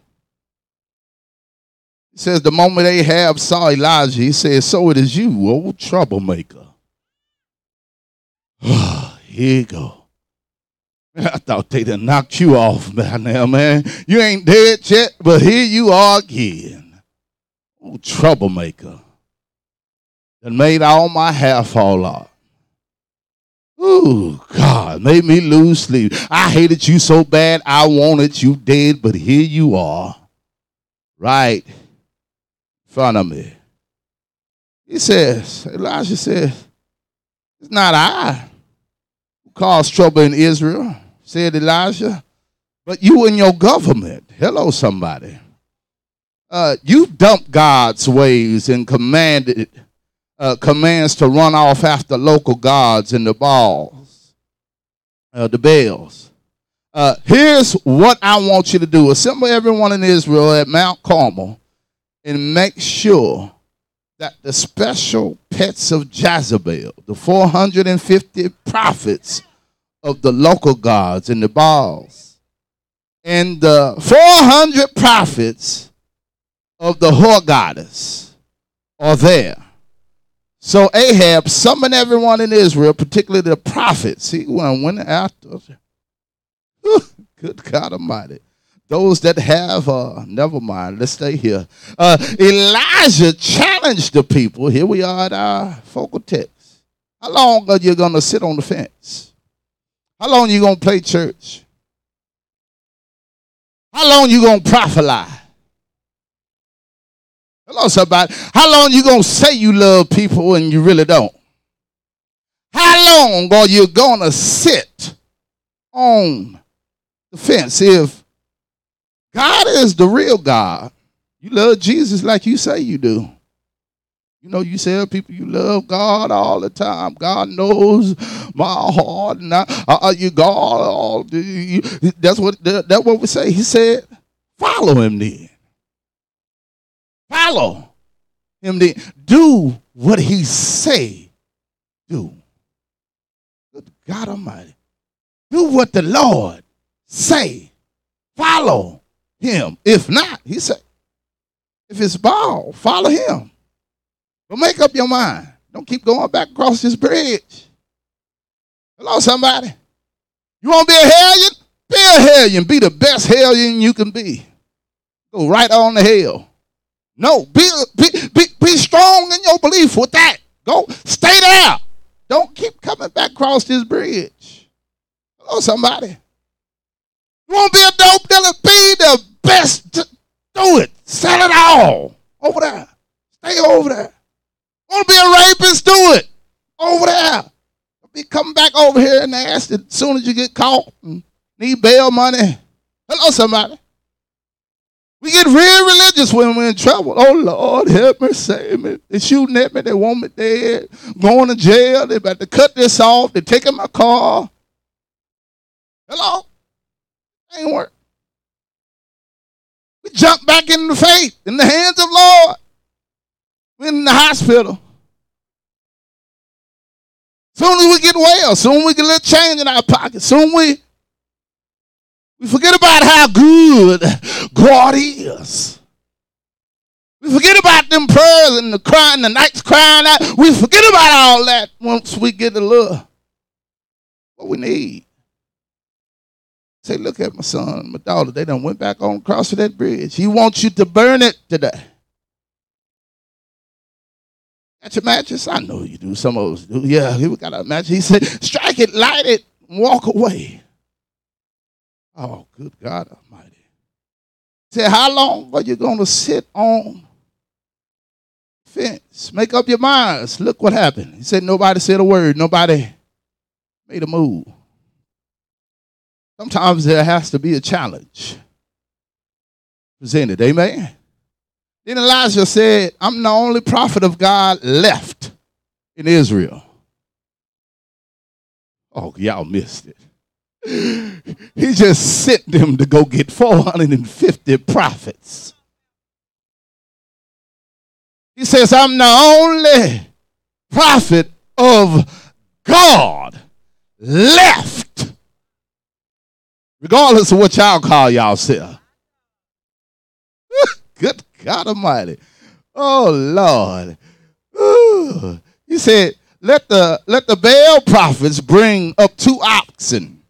Says, The moment Ahab saw Elijah, he said, So it is you, old troublemaker. <sighs> Here you go. I thought they'd have knocked you off by now, man. You ain't dead yet, but here you are again. Oh, troublemaker. That made all my hair fall off. Ooh, God, made me lose sleep. I hated you so bad, I wanted you dead, but here you are. Right of me. He says, Elijah says, It's not I who caused trouble in Israel, said Elijah, but you and your government. Hello, somebody. Uh, you dumped God's ways and commanded uh, commands to run off after local gods and the Baals, uh, the bells. Uh, here's what I want you to do assemble everyone in Israel at Mount Carmel and make sure that the special pets of Jezebel, the 450 prophets of the local gods and the Baals, and the 400 prophets of the whore goddess are there. So Ahab summoned everyone in Israel, particularly the prophets. He went, went after. <laughs> Good God Almighty. Those that have, uh, never mind, let's stay here. Uh, Elijah challenged the people. Here we are at our focal text. How long are you going to sit on the fence? How long you going to play church? How long you going to prophesy? Hello, somebody. How long you gonna say you love people and you really don't? How long are you gonna sit on the fence? If God is the real God, you love Jesus like you say you do. You know, you tell people you love God all the time. God knows my heart, and I, uh, you God. All you, that's what that's what we say. He said, "Follow him then." follow him then do what he say do good god almighty do what the lord say follow him. If not he said if it's Baal follow him. But make up your mind. Don't keep going back across this bridge. Hello somebody. You want to be a hellion? Be a hellion. Be the best hellion you can be. Go right on the hell. No, be, be, be, be strong in your belief with that. Go stay there. Don't keep coming back across this bridge. Hello, somebody. To be a dope dealer? Be the best do it. Sell it all over there. Stay over there. Want to be a rapist? Do it over there. Be coming back over here and ask as soon as you get caught and need bail money. Hello, somebody. We get real religious when we're in trouble. Oh Lord, help me, save me. They're shooting at me, they want me dead, going to jail, they about to cut this off, they're taking my car. Hello? Ain't work. We jump back in the faith, in the hands of Lord. We're in the hospital. Soon as we get well, soon we get a little change in our pocket, soon we we forget about how good God is. We forget about them prayers and the crying, the nights crying out. We forget about all that once we get a little what we need. Say, look at my son, my daughter. They done went back on across that bridge. He wants you to burn it today. Got your matches? I know you do. Some of us do. Yeah, we got a match. He said, strike it, light it, walk away. Oh, good God Almighty. Say, how long are you going to sit on fence? Make up your minds. Look what happened. He said, nobody said a word. Nobody made a move. Sometimes there has to be a challenge. presented. Amen. Then Elijah said, I'm the only prophet of God left in Israel. Oh, y'all missed it. <laughs> He just sent them to go get 450 prophets. He says, I'm the only prophet of God left. Regardless of what y'all call y'all self. <laughs> Good God Almighty. Oh Lord. Ooh. <sighs> He said, let the let the Baal prophets bring up two oxen.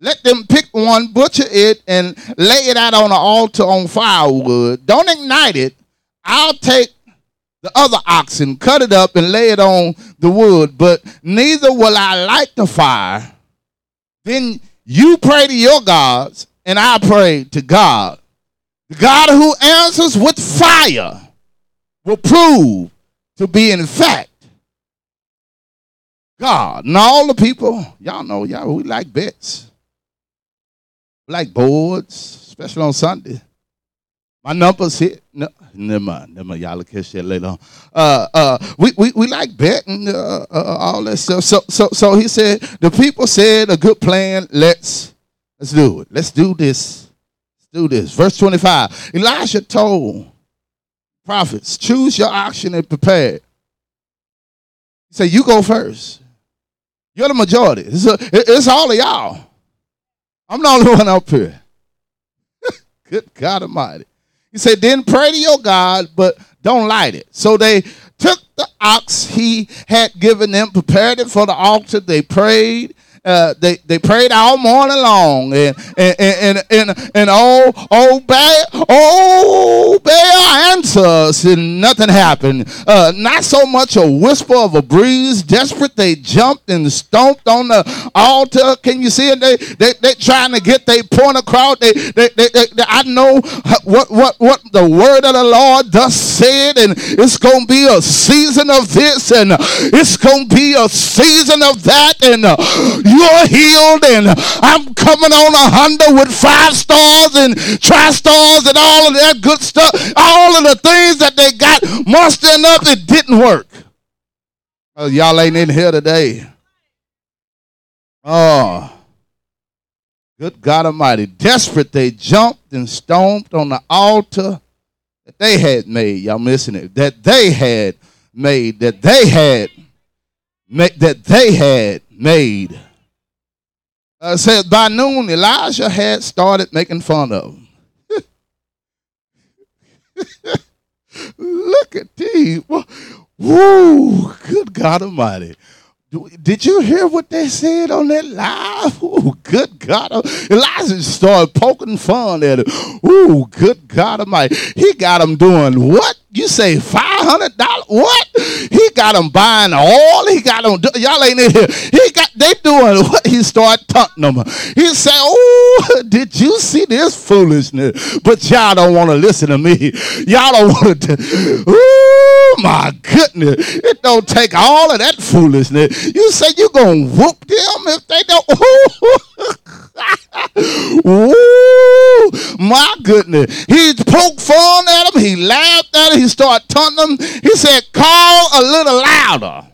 Let them pick one, butcher it, and lay it out on an altar on firewood. Don't ignite it. I'll take the other oxen, cut it up, and lay it on the wood, but neither will I light the fire. Then you pray to your gods, and I pray to God. The God who answers with fire will prove to be, in fact, God. And all the people, y'all know, y'all, we like bets, we like boards, especially on Sunday. My number's hit. No, never mind. Never mind. Y'all will catch that later on. Uh, uh, we, we, we like betting, uh, uh, all that stuff. So, so, so he said, the people said, a good plan. Let's, let's do it. Let's do this. Let's do this. Verse 25. Elisha told prophets, choose your oxen and prepare. He said, you go first. You're the majority. It's, a, it's all of y'all. I'm the only one up here. <laughs> Good God Almighty. He said, then pray to your God, but don't light it. So they took the ox he had given them, prepared it for the altar. They prayed. Uh, they they prayed all morning long, and and and and, and oh Baal oh Baal answers, and nothing happened. Uh, not so much a whisper of a breeze. Desperate, they jumped and stomped on the altar. Can you see it? They they they trying to get their point across. They they, they, they, they I know what what what the word of the Lord does said, and it's gonna be a season of this, and it's gonna be a season of that, and. Uh, you're healed, and I'm coming on a Honda with five stars and tri stars and all of that good stuff. All of the things that they got mustering up, it didn't work. Oh, y'all ain't in here today. Oh, good God Almighty. Desperate, they jumped and stomped on the altar that they had made. Y'all missing it. That they had made. That they had made. That they had made uh, said by noon Elijah had started making fun of him. <laughs> Look at these. Woo, good God Almighty. Did you hear what they said on that live? <laughs> Ooh, good God. Elijah started poking fun at him. Ooh, good God Almighty. He got him doing what? You say $500? What? He got them buying all. He got them, y'all ain't in here. He got, they doing what? He start taunting them. He say, oh, <laughs> did you see this foolishness? But y'all don't want to listen to me. Y'all don't want to, oh my goodness. It don't take all of that foolishness. You say you going to whoop them if they don't. <laughs> Ooh, my goodness. He poked fun at him. He laughed at him. He started taunting him. He said, call a little louder.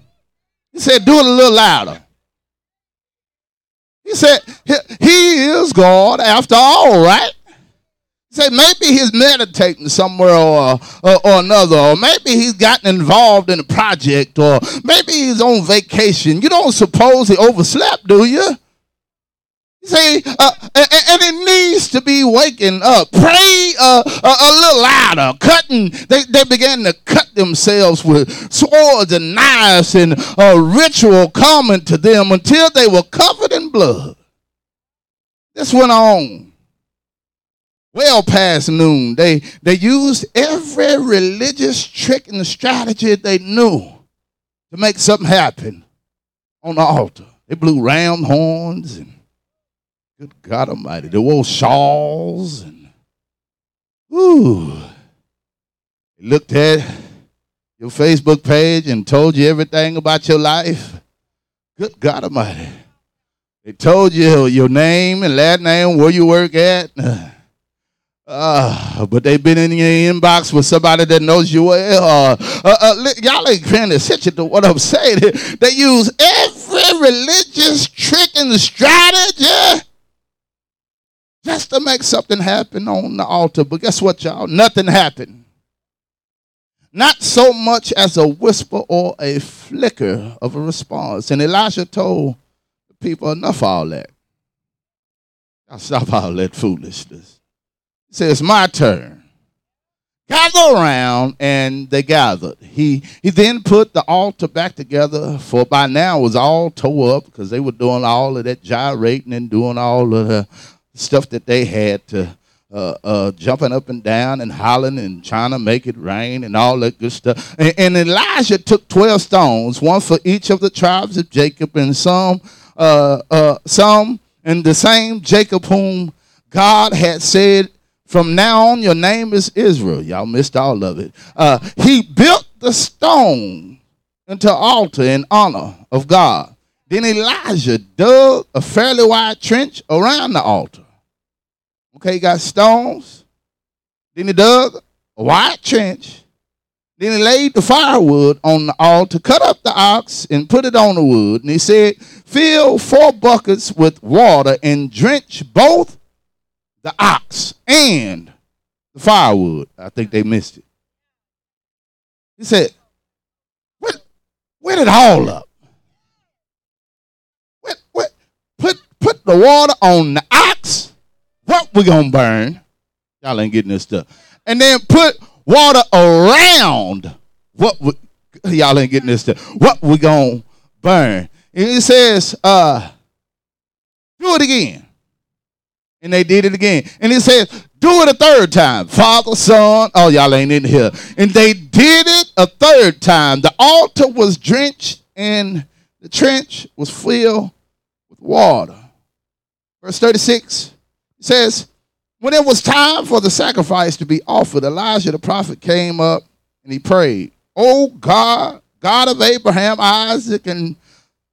He said, do it a little louder. He said, he is God after all, right? He said, maybe he's meditating somewhere or, or, or, another, or maybe he's gotten involved in a project, or maybe he's on vacation. You don't suppose he overslept, do you? See, uh, and, and, it needs to be waking up. Pray uh, a, a, little louder. Cutting, they, they began to cut themselves with swords and knives, and a ritual common to them until they were covered in blood. This went on well past noon. They, they used every religious trick and strategy they knew to make something happen on the altar. They blew ram horns and Good God Almighty. They wore shawls and ooh. Looked at your Facebook page and told you everything about your life. Good God Almighty. They told you your name and last name, where you work at. Uh, but they've been in your inbox with somebody that knows you well. Uh, uh, uh, y'all ain't paying attention to what I'm saying. They use every religious trick and strategy just to make something happen on the altar. But guess what, y'all? Nothing happened. Not so much as a whisper or a flicker of a response. And Elijah told the people, enough all that. Y'all stop all that foolishness. He It's my turn. Gather around, and they gathered. He he then put the altar back together, for by now it was all tore up because they were doing all of that gyrating and doing all of the stuff that they had to uh, uh, jumping up and down and hollering and trying to make it rain and all that good stuff. And, and Elijah took 12 stones, one for each of the tribes of Jacob, and some, uh, uh, some, and the same Jacob whom God had said, From now on, your name is Israel. Y'all missed all of it. Uh, he built the stone into altar in honor of God. Then Elijah dug a fairly wide trench around the altar. Okay, he got stones. Then he dug a wide trench. Then he laid the firewood on the altar, cut up the ox, and put it on the wood. And he said, Fill four buckets with water and drench both the ox and the firewood. I think they missed it. He said, Where, where it all up? Where, where, put, put the water on the ox what we gonna burn. Y'all ain't getting this stuff. And then put water around what we, y'all ain't getting this stuff. What we gonna burn. And he says, uh, do it again. And they did it again. And he says, do it a third time. Father, Son, oh, y'all ain't in here. And they did it a third time. The altar was drenched and the trench was filled with water. Verse 36 says, when it was time for the sacrifice to be offered, Elijah the prophet came up and he prayed, Oh God, God of Abraham, Isaac, and,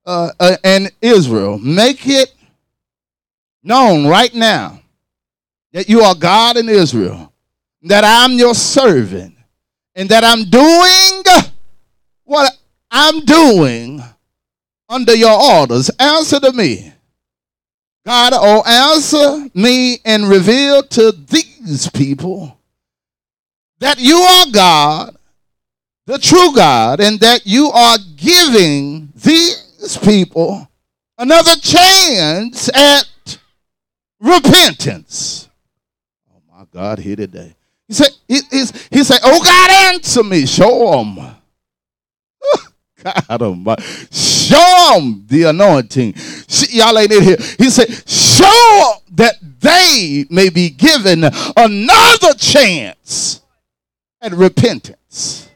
uh, uh, and Israel, make it known right now that you are God in Israel, that I'm your servant, and that I'm doing what I'm doing under your orders. Answer to me. God, oh, answer me and reveal to these people that you are God, the true God, and that you are giving these people another chance at repentance. Oh my God, here today. He said, he, he said, Oh God, answer me. Show them. <laughs> God Almighty. Show them the anointing. Y'all ain't in here. He said, Show that they may be given another chance at repentance.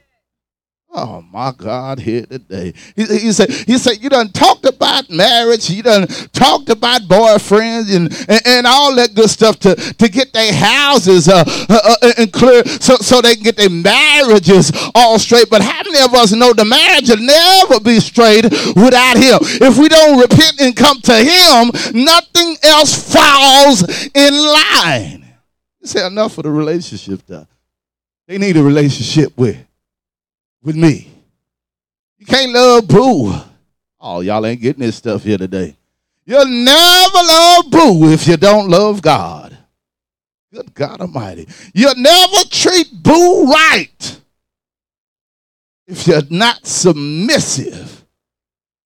Oh my God, here today. He, he, said, he said, you done talked about marriage, you done talked about boyfriends and, and, and all that good stuff to, to get their houses uh, uh, uh, and clear so, so they can get their marriages all straight. But how many of us know the marriage will never be straight without him? If we don't repent and come to him, nothing else falls in line. Say enough for the relationship though. They need a relationship with with me. You can't love boo. Oh, y'all ain't getting this stuff here today. You'll never love boo if you don't love God. Good God Almighty. You'll never treat boo right if you're not submissive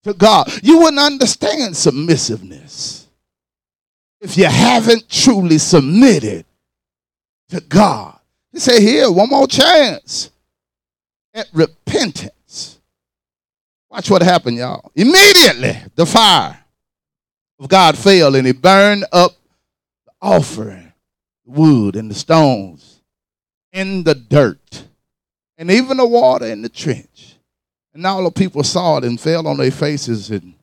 to God. You wouldn't understand submissiveness if you haven't truly submitted to God. He said, Here, one more chance at repentance. Watch what happened, y'all. Immediately, the fire of God fell and it burned up the offering, the wood and the stones, in the dirt, and even the water in the trench. And all the people saw it and fell on their faces and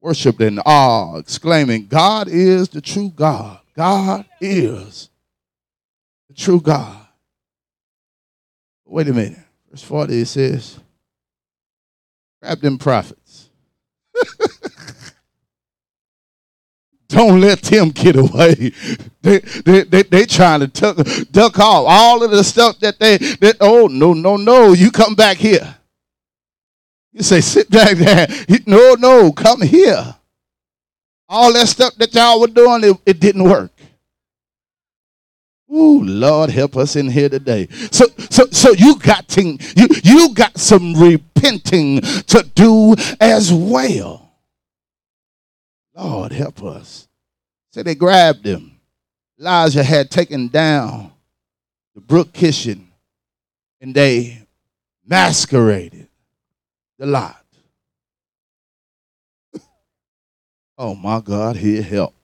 worshiped in awe, exclaiming, God is the true God. God is the true God. Wait a minute. Verse 40 it says, grab them prophets. <laughs> Don't let them get away. They they they, they trying to tuck, duck off all of the stuff that they that oh no no no you come back here. You say sit back there. No no come here. All that stuff that y'all were doing it, it didn't work. Ooh, Lord, help us in here today. So, so, so you got to, you, you got some repenting to do as well. Lord, help us. So they grabbed him. Elijah had taken down the brook Kishon and they masqueraded the lot. <laughs> oh my God, here help.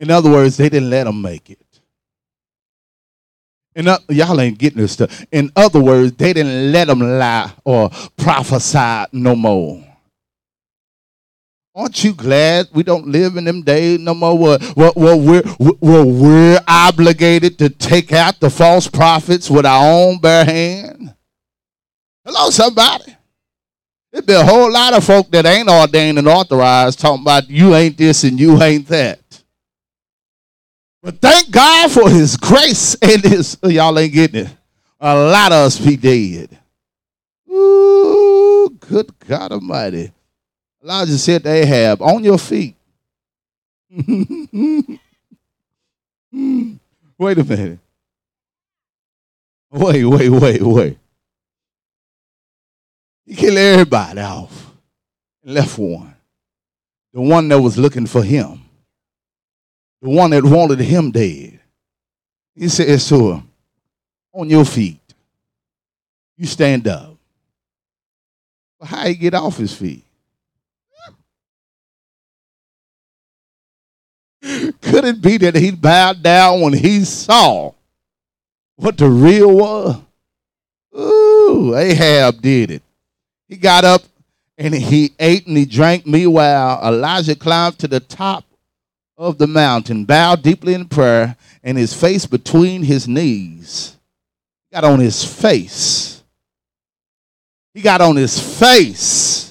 In other words, they didn't let him make it. In, y'all ain't getting this stuff. In other words, they didn't let him lie or prophesy no more. Aren't you glad we don't live in them days no more where, where, where, we're, where we're obligated to take out the false prophets with our own bare hand? Hello, somebody. There's be a whole lot of folk that ain't ordained and authorized talking about you ain't this and you ain't that. But thank God for his grace and his, oh, y'all ain't getting it. A lot of us be dead. Ooh, good God Almighty. Elijah said Ahab, on your feet. <laughs> wait a minute. Wait, wait, wait, wait. He killed everybody off left one. The one that was looking for him. The one that wanted him dead. He says to him, on your feet. You stand up. But how he get off his feet? <laughs> Could it be that he bowed down when he saw what the real was? Ooh, Ahab did it. He got up and he ate and he drank. Meanwhile, Elijah climbed to the top of the mountain, bowed deeply in prayer, and his face between his knees. He got on his face. He got on his face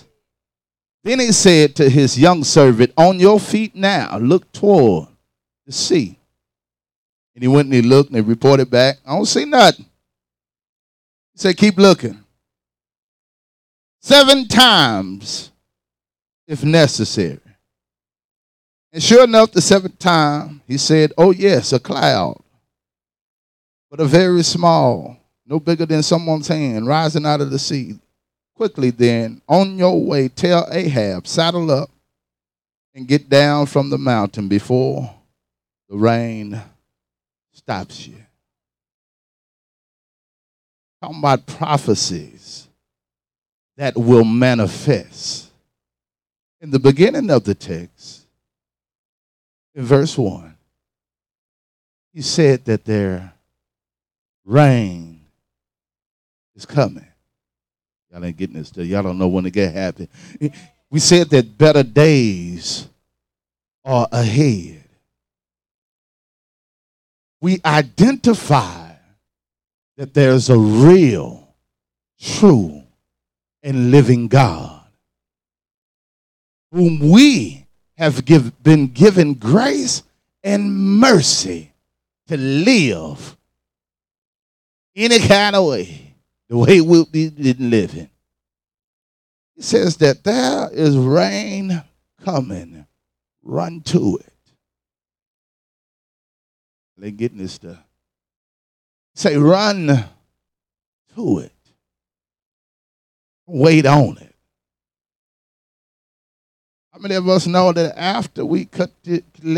then he said to his young servant, On your feet now, look toward the sea. And he went and he looked and he reported back, I don't see nothing. He said, Keep looking. Seven times, if necessary. And sure enough, the seventh time, he said, Oh, yes, a cloud, but a very small, no bigger than someone's hand, rising out of the sea. Quickly then, on your way, tell Ahab, saddle up and get down from the mountain before the rain stops you. Talking about prophecies that will manifest. In the beginning of the text, in verse 1, he said that their rain is coming. Y'all ain't getting this. Y'all don't know when it get happen. We said that better days are ahead. We identify that there's a real, true, and living God whom we have give, been given grace and mercy to live any kind of way the way we didn't live in. He says that there is rain coming. Run to it. They getting this stuff. Say, run to it. Wait on it. How many of us know that after we cut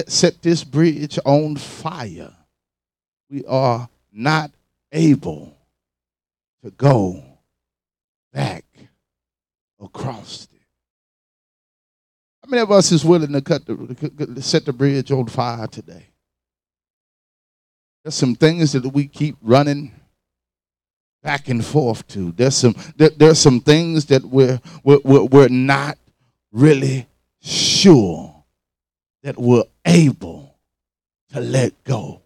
set this bridge on fire, we are not able to go back across it. How many of us is willing to cut the set the bridge on fire today? There's some things that we keep running back and forth to. There's some there, there's some things that we're, we're we're not really sure that we're able to let go.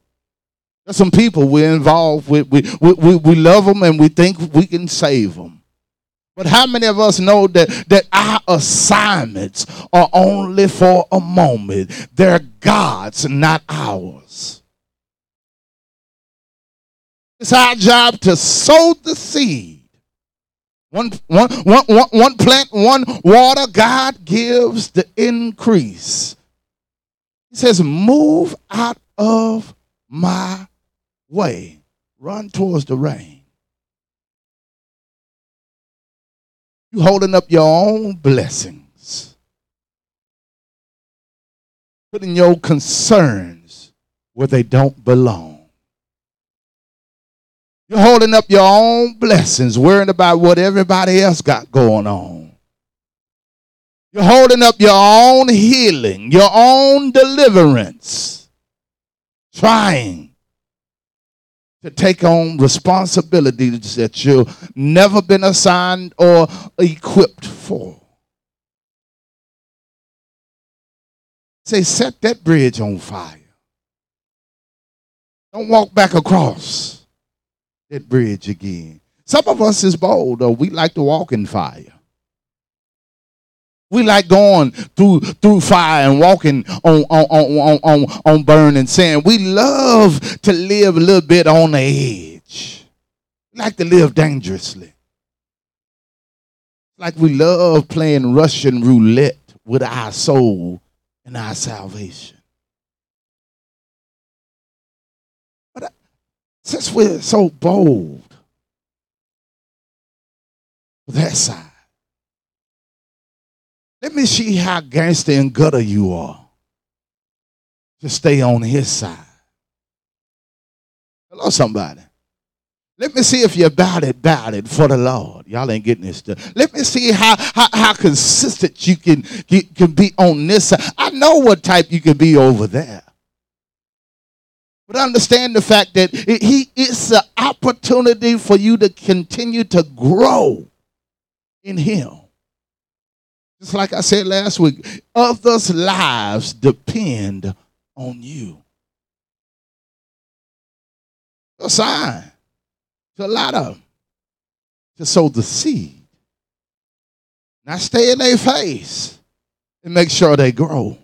There's some people we're involved with. We, we, we, we love them and we think we can save them. But how many of us know that, that our assignments are only for a moment? They're God's, not ours. It's our job to sow the seed. One, one, one, one, one plant, one water, God gives the increase. He says, Move out of my way, run towards the rain. You holding up your own blessings, putting your concerns where they don't belong. You're holding up your own blessings, worrying about what everybody else got going on. You're holding up your own healing, your own deliverance, trying to take on responsibilities that you've never been assigned or equipped for. Say, set that bridge on fire. Don't walk back across that bridge again. Some of us is bold, though. We like to walk in fire. We like going through through fire and walking on on on on on, on burning sand. We love to live a little bit on the edge. We like to live dangerously. Like we love playing Russian roulette with our soul and our salvation. Since we're so bold that side, let me see how gangster and gutter you are to stay on his side. Hello, somebody. Let me see if you're about it, about it for the Lord. Y'all ain't getting this stuff. Let me see how, how, how consistent you can, can be on this side. I know what type you can be over there. But understand the fact that it, he it's an opportunity for you to continue to grow in him. Just like I said last week, others' lives depend on you. A sign to a lot of to sow the seed. Now stay in their face and make sure they grow.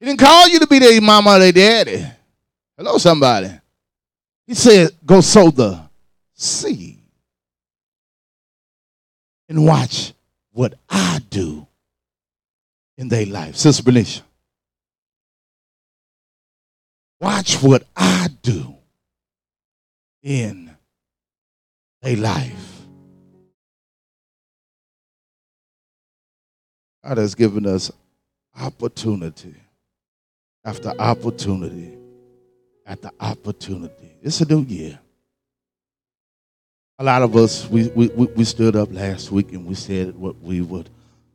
He didn't call you to be their mama or their daddy. Hello, somebody. He said, go sow the seed and watch what I do in their life. Sister Benicia. Watch what I do in their life. God has given us opportunity after opportunity after opportunity. It's a new year. A lot of us, we, we, we stood up last week and we said what we would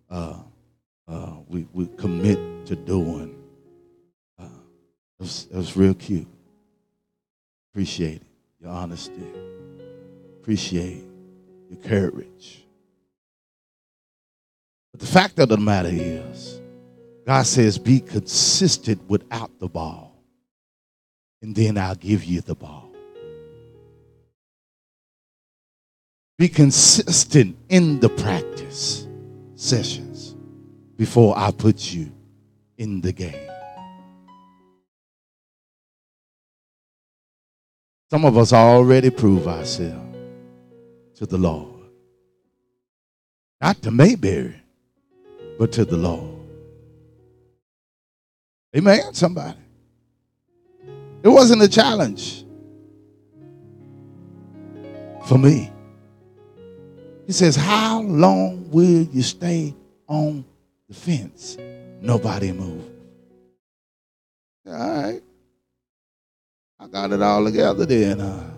uh, uh, we, we commit to doing. Uh, it, was, it was real cute. Appreciate it, your honesty. Appreciate your courage. But the fact of the matter is, God says, be consistent without the ball, and then I'll give you the ball. Be consistent in the practice sessions before I put you in the game. Some of us already prove ourselves to the Lord. Not to Mayberry, but to the Lord. Amen, somebody. It wasn't a challenge for me. He says, How long will you stay on the fence? Nobody move. All right. I got it all together then. Uh,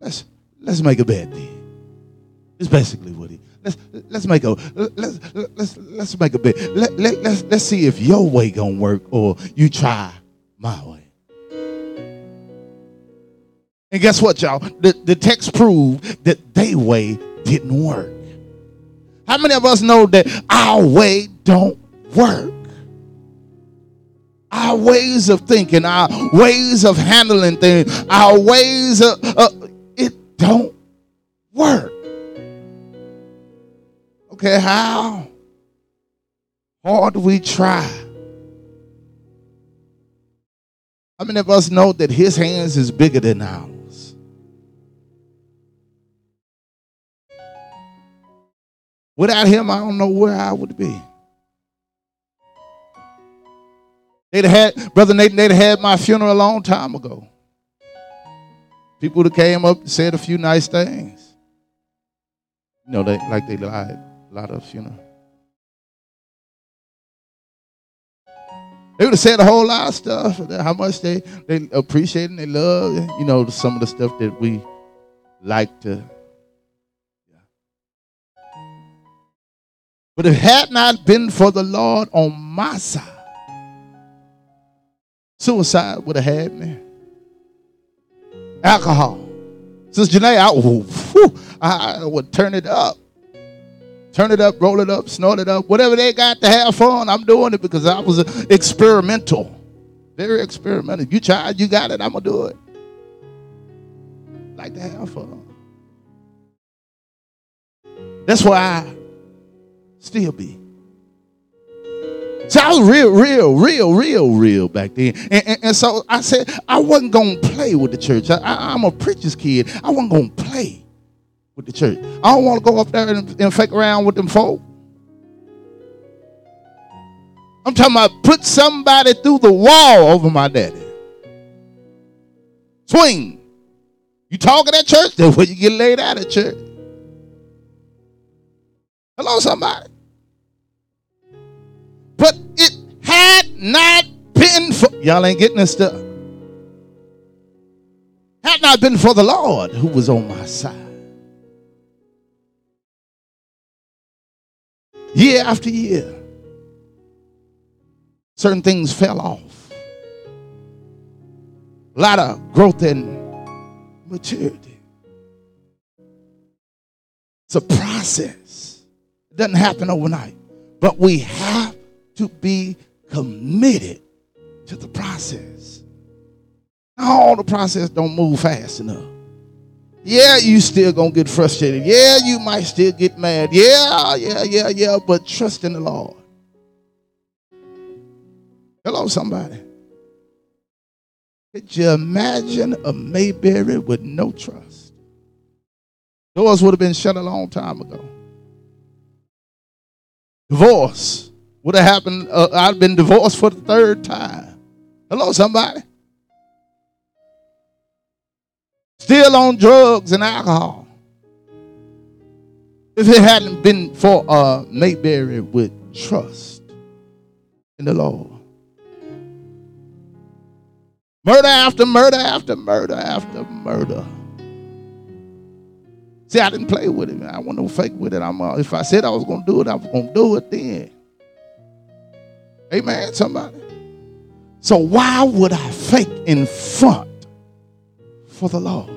let's let's make a bet then. It's basically what he let's let's make a let's let's let's make a bet. Let, let, let's let's see if your way gonna work or you try my way. And guess what, y'all? The, the text proved that they way didn't work. How many of us know that our way don't work? Our ways of thinking, our ways of handling things, our ways of, uh, don't work. Okay, how hard we try. How many of us know that his hands is bigger than ours? Without him, I don't know where I would be. They'd have had, Brother Nathan, they'd had my funeral a long time ago. People that came up and said a few nice things. You know, they like they lied a lot of you know. They would have said a whole lot of stuff. How much they they appreciate and they love. You know, some of the stuff that we like to. Yeah. But it had not been for the Lord on my side, suicide would have had me. Alcohol. Since Janae, I, whew, I, I would turn it up. Turn it up, roll it up, snort it up. Whatever they got to have fun, I'm doing it because I was experimental. Very experimental. You tried, you got it, I'm to do it. Like to have fun. That's why I still be. So I was real, real, real, real, real back then. And, and, and so I said, I wasn't going to play with the church. I, I, I'm a preacher's kid. I wasn't going to play with the church. I don't want to go up there and, and fake around with them folk. I'm talking about put somebody through the wall over my daddy. Swing. You talking at church, that's where you get laid out at church. Hello, somebody. But it had not been for y'all ain't getting this stuff. Had not been for the Lord who was on my side. Year after year, certain things fell off. A lot of growth and maturity. It's a process. It doesn't happen overnight. But we have to be committed to the process. All the process don't move fast enough. Yeah, you still gonna get frustrated. Yeah, you might still get mad. Yeah, yeah, yeah, yeah, but trust in the Lord. Hello, somebody. Could you imagine a Mayberry with no trust? Doors would have been shut a long time ago. Divorce would have happened. Uh, I've been divorced for the third time. Hello, somebody. Still on drugs and alcohol. If it hadn't been for uh, Mayberry with trust in the Lord. Murder after murder after murder after murder. See, I didn't play with it. I wasn't no fake with it. I'm, uh, if I said I was going to do it, I was going to do it then. Amen, somebody. So why would I fake in front for the Lord?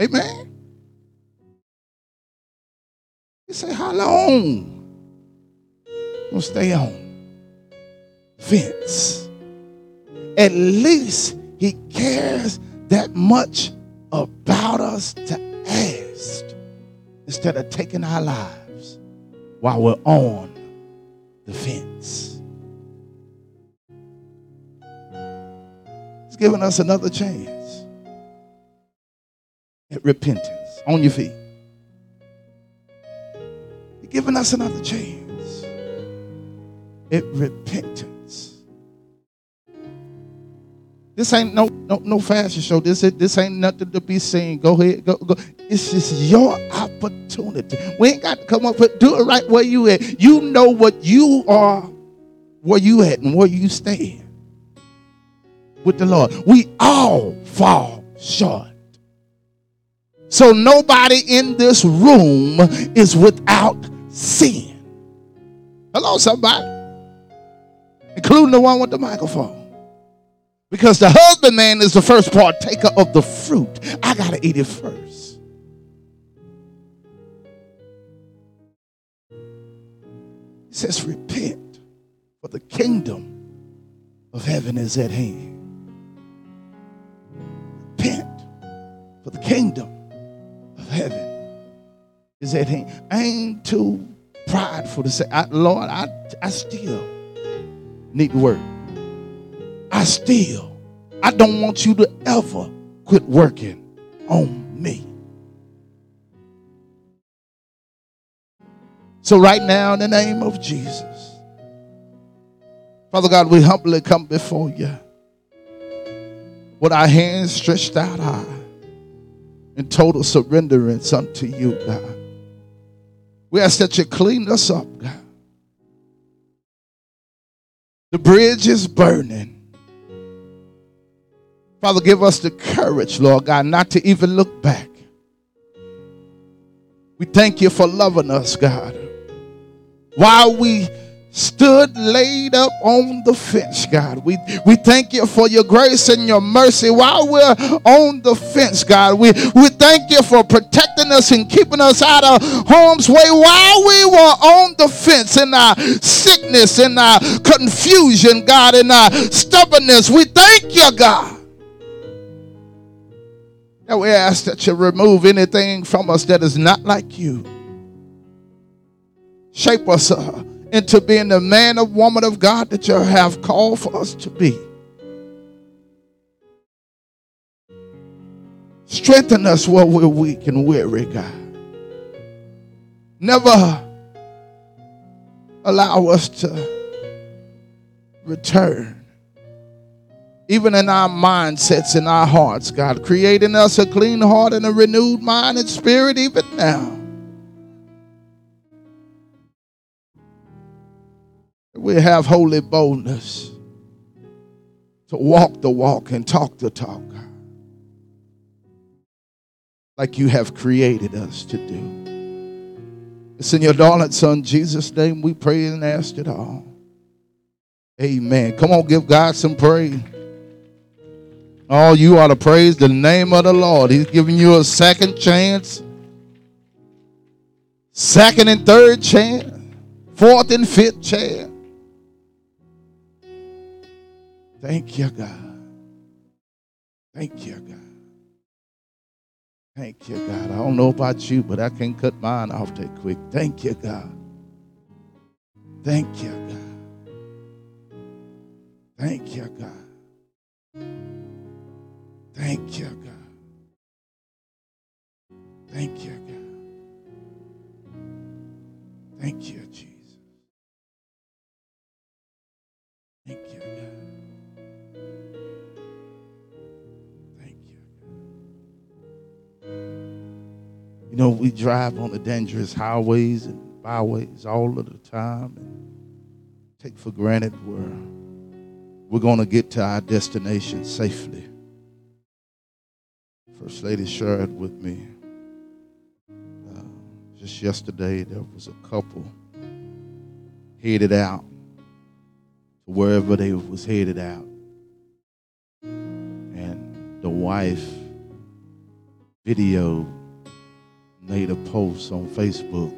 Amen. You say, how long? Gonna stay on fence. At least he cares that much about us to ask instead of taking our lives while we're on the fence. He's giving us another chance at repentance on your feet. He's giving us another chance at repentance. This ain't no no no fashion show. This this ain't nothing to be seen. Go ahead, go go. It's just your opportunity. We ain't got to come up with do it right where you at. You know what you are, where you at, and where you stand with the Lord. We all fall short. So nobody in this room is without sin. Hello, somebody, including the one with the microphone. Because the husbandman is the first partaker of the fruit. I got to eat it first. It says, repent, for the kingdom of heaven is at hand. The kingdom of heaven is at hand. I ain't too prideful to say, I, Lord, I, I still need to work. I still, I don't want you to ever quit working on me. So, right now, in the name of Jesus, Father God, we humbly come before you with our hands stretched out high in total surrenderance unto you, God. We ask that you clean us up, God. The bridge is burning. Father, give us the courage, Lord God, not to even look back. We thank you for loving us, God. While we stood laid up on the fence, God. We, we thank you for your grace and your mercy while we're on the fence, God. We, we thank you for protecting us and keeping us out of harm's way while we were on the fence in our sickness, in our confusion, God, in our stubbornness. We thank you, God. And we ask that you remove anything from us that is not like you. Shape us uh, into being the man or woman of God that you have called for us to be. Strengthen us where we're weak and weary, God. Never allow us to return. Even in our mindsets, in our hearts, God, creating us a clean heart and a renewed mind and spirit even now. We have holy boldness to walk the walk and talk the talk like you have created us to do. It's in your darling son Jesus' name we pray and ask it all. Amen. Come on, give God some praise. Oh, you ought to praise the name of the Lord. He's giving you a second chance, second and third chance, fourth and fifth chance. Thank you, God. Thank you, God. Thank you, God. I don't know about you, but I can't cut mine off that quick. Thank you, God. Thank you, God. Thank you, God. Thank you, God. Thank you, God. Thank you, Jesus. You know, we drive on the dangerous highways and byways all of the time and take for granted where we're going to get to our destination safely. First Lady shared with me uh, just yesterday there was a couple headed out to wherever they was headed out. And the wife video made a post on Facebook.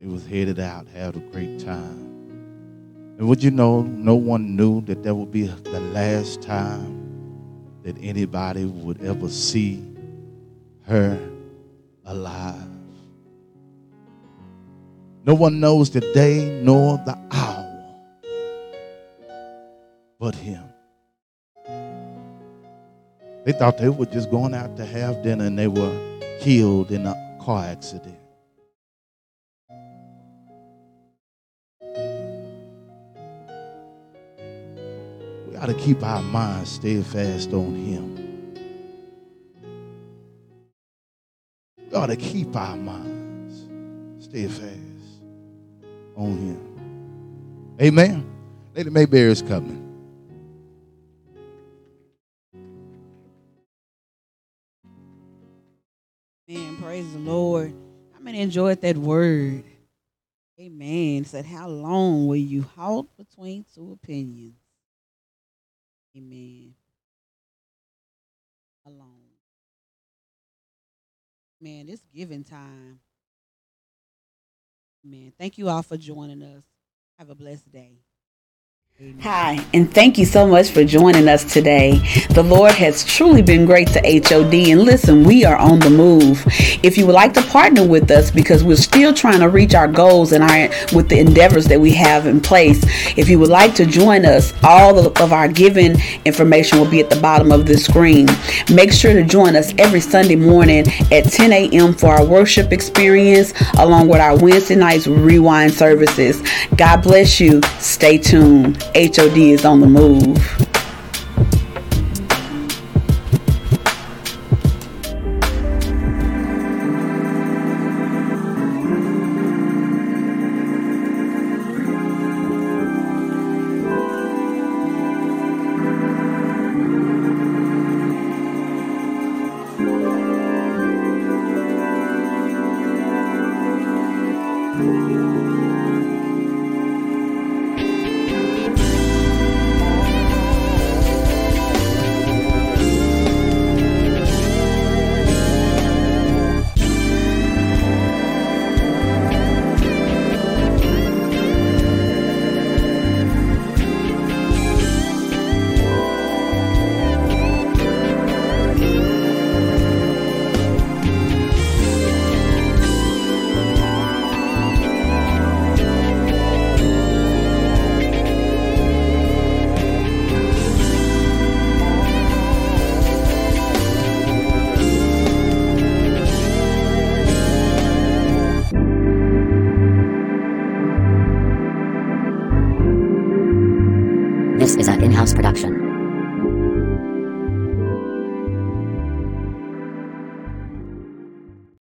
It was headed out, had a great time. And would you know, no one knew that that would be the last time that anybody would ever see her alive. No one knows the day nor the hour but him. They thought they were just going out to have dinner and they were killed in a car accident. We got to keep our minds steadfast on Him. We ought to keep our minds steadfast on Him. Amen. Lady Mayberry is coming.
Enjoyed that word. Amen. Said, How long will you halt between two opinions? Amen. Alone. Man, it's giving time. Man, thank you all for joining us. Have a blessed day. Hi, and thank you so much for joining us today. The Lord has truly been great to HOD, and listen, we are on the move. If you would like to partner with us because we're still trying to reach our goals and our with the endeavors that we have in place, if you would like to join us, all of our giving information will be at the bottom of the screen. Make sure to join us every Sunday morning at 10 a.m. for our worship experience, along with our Wednesday nights rewind services. God bless you. Stay tuned. HOD is on the move.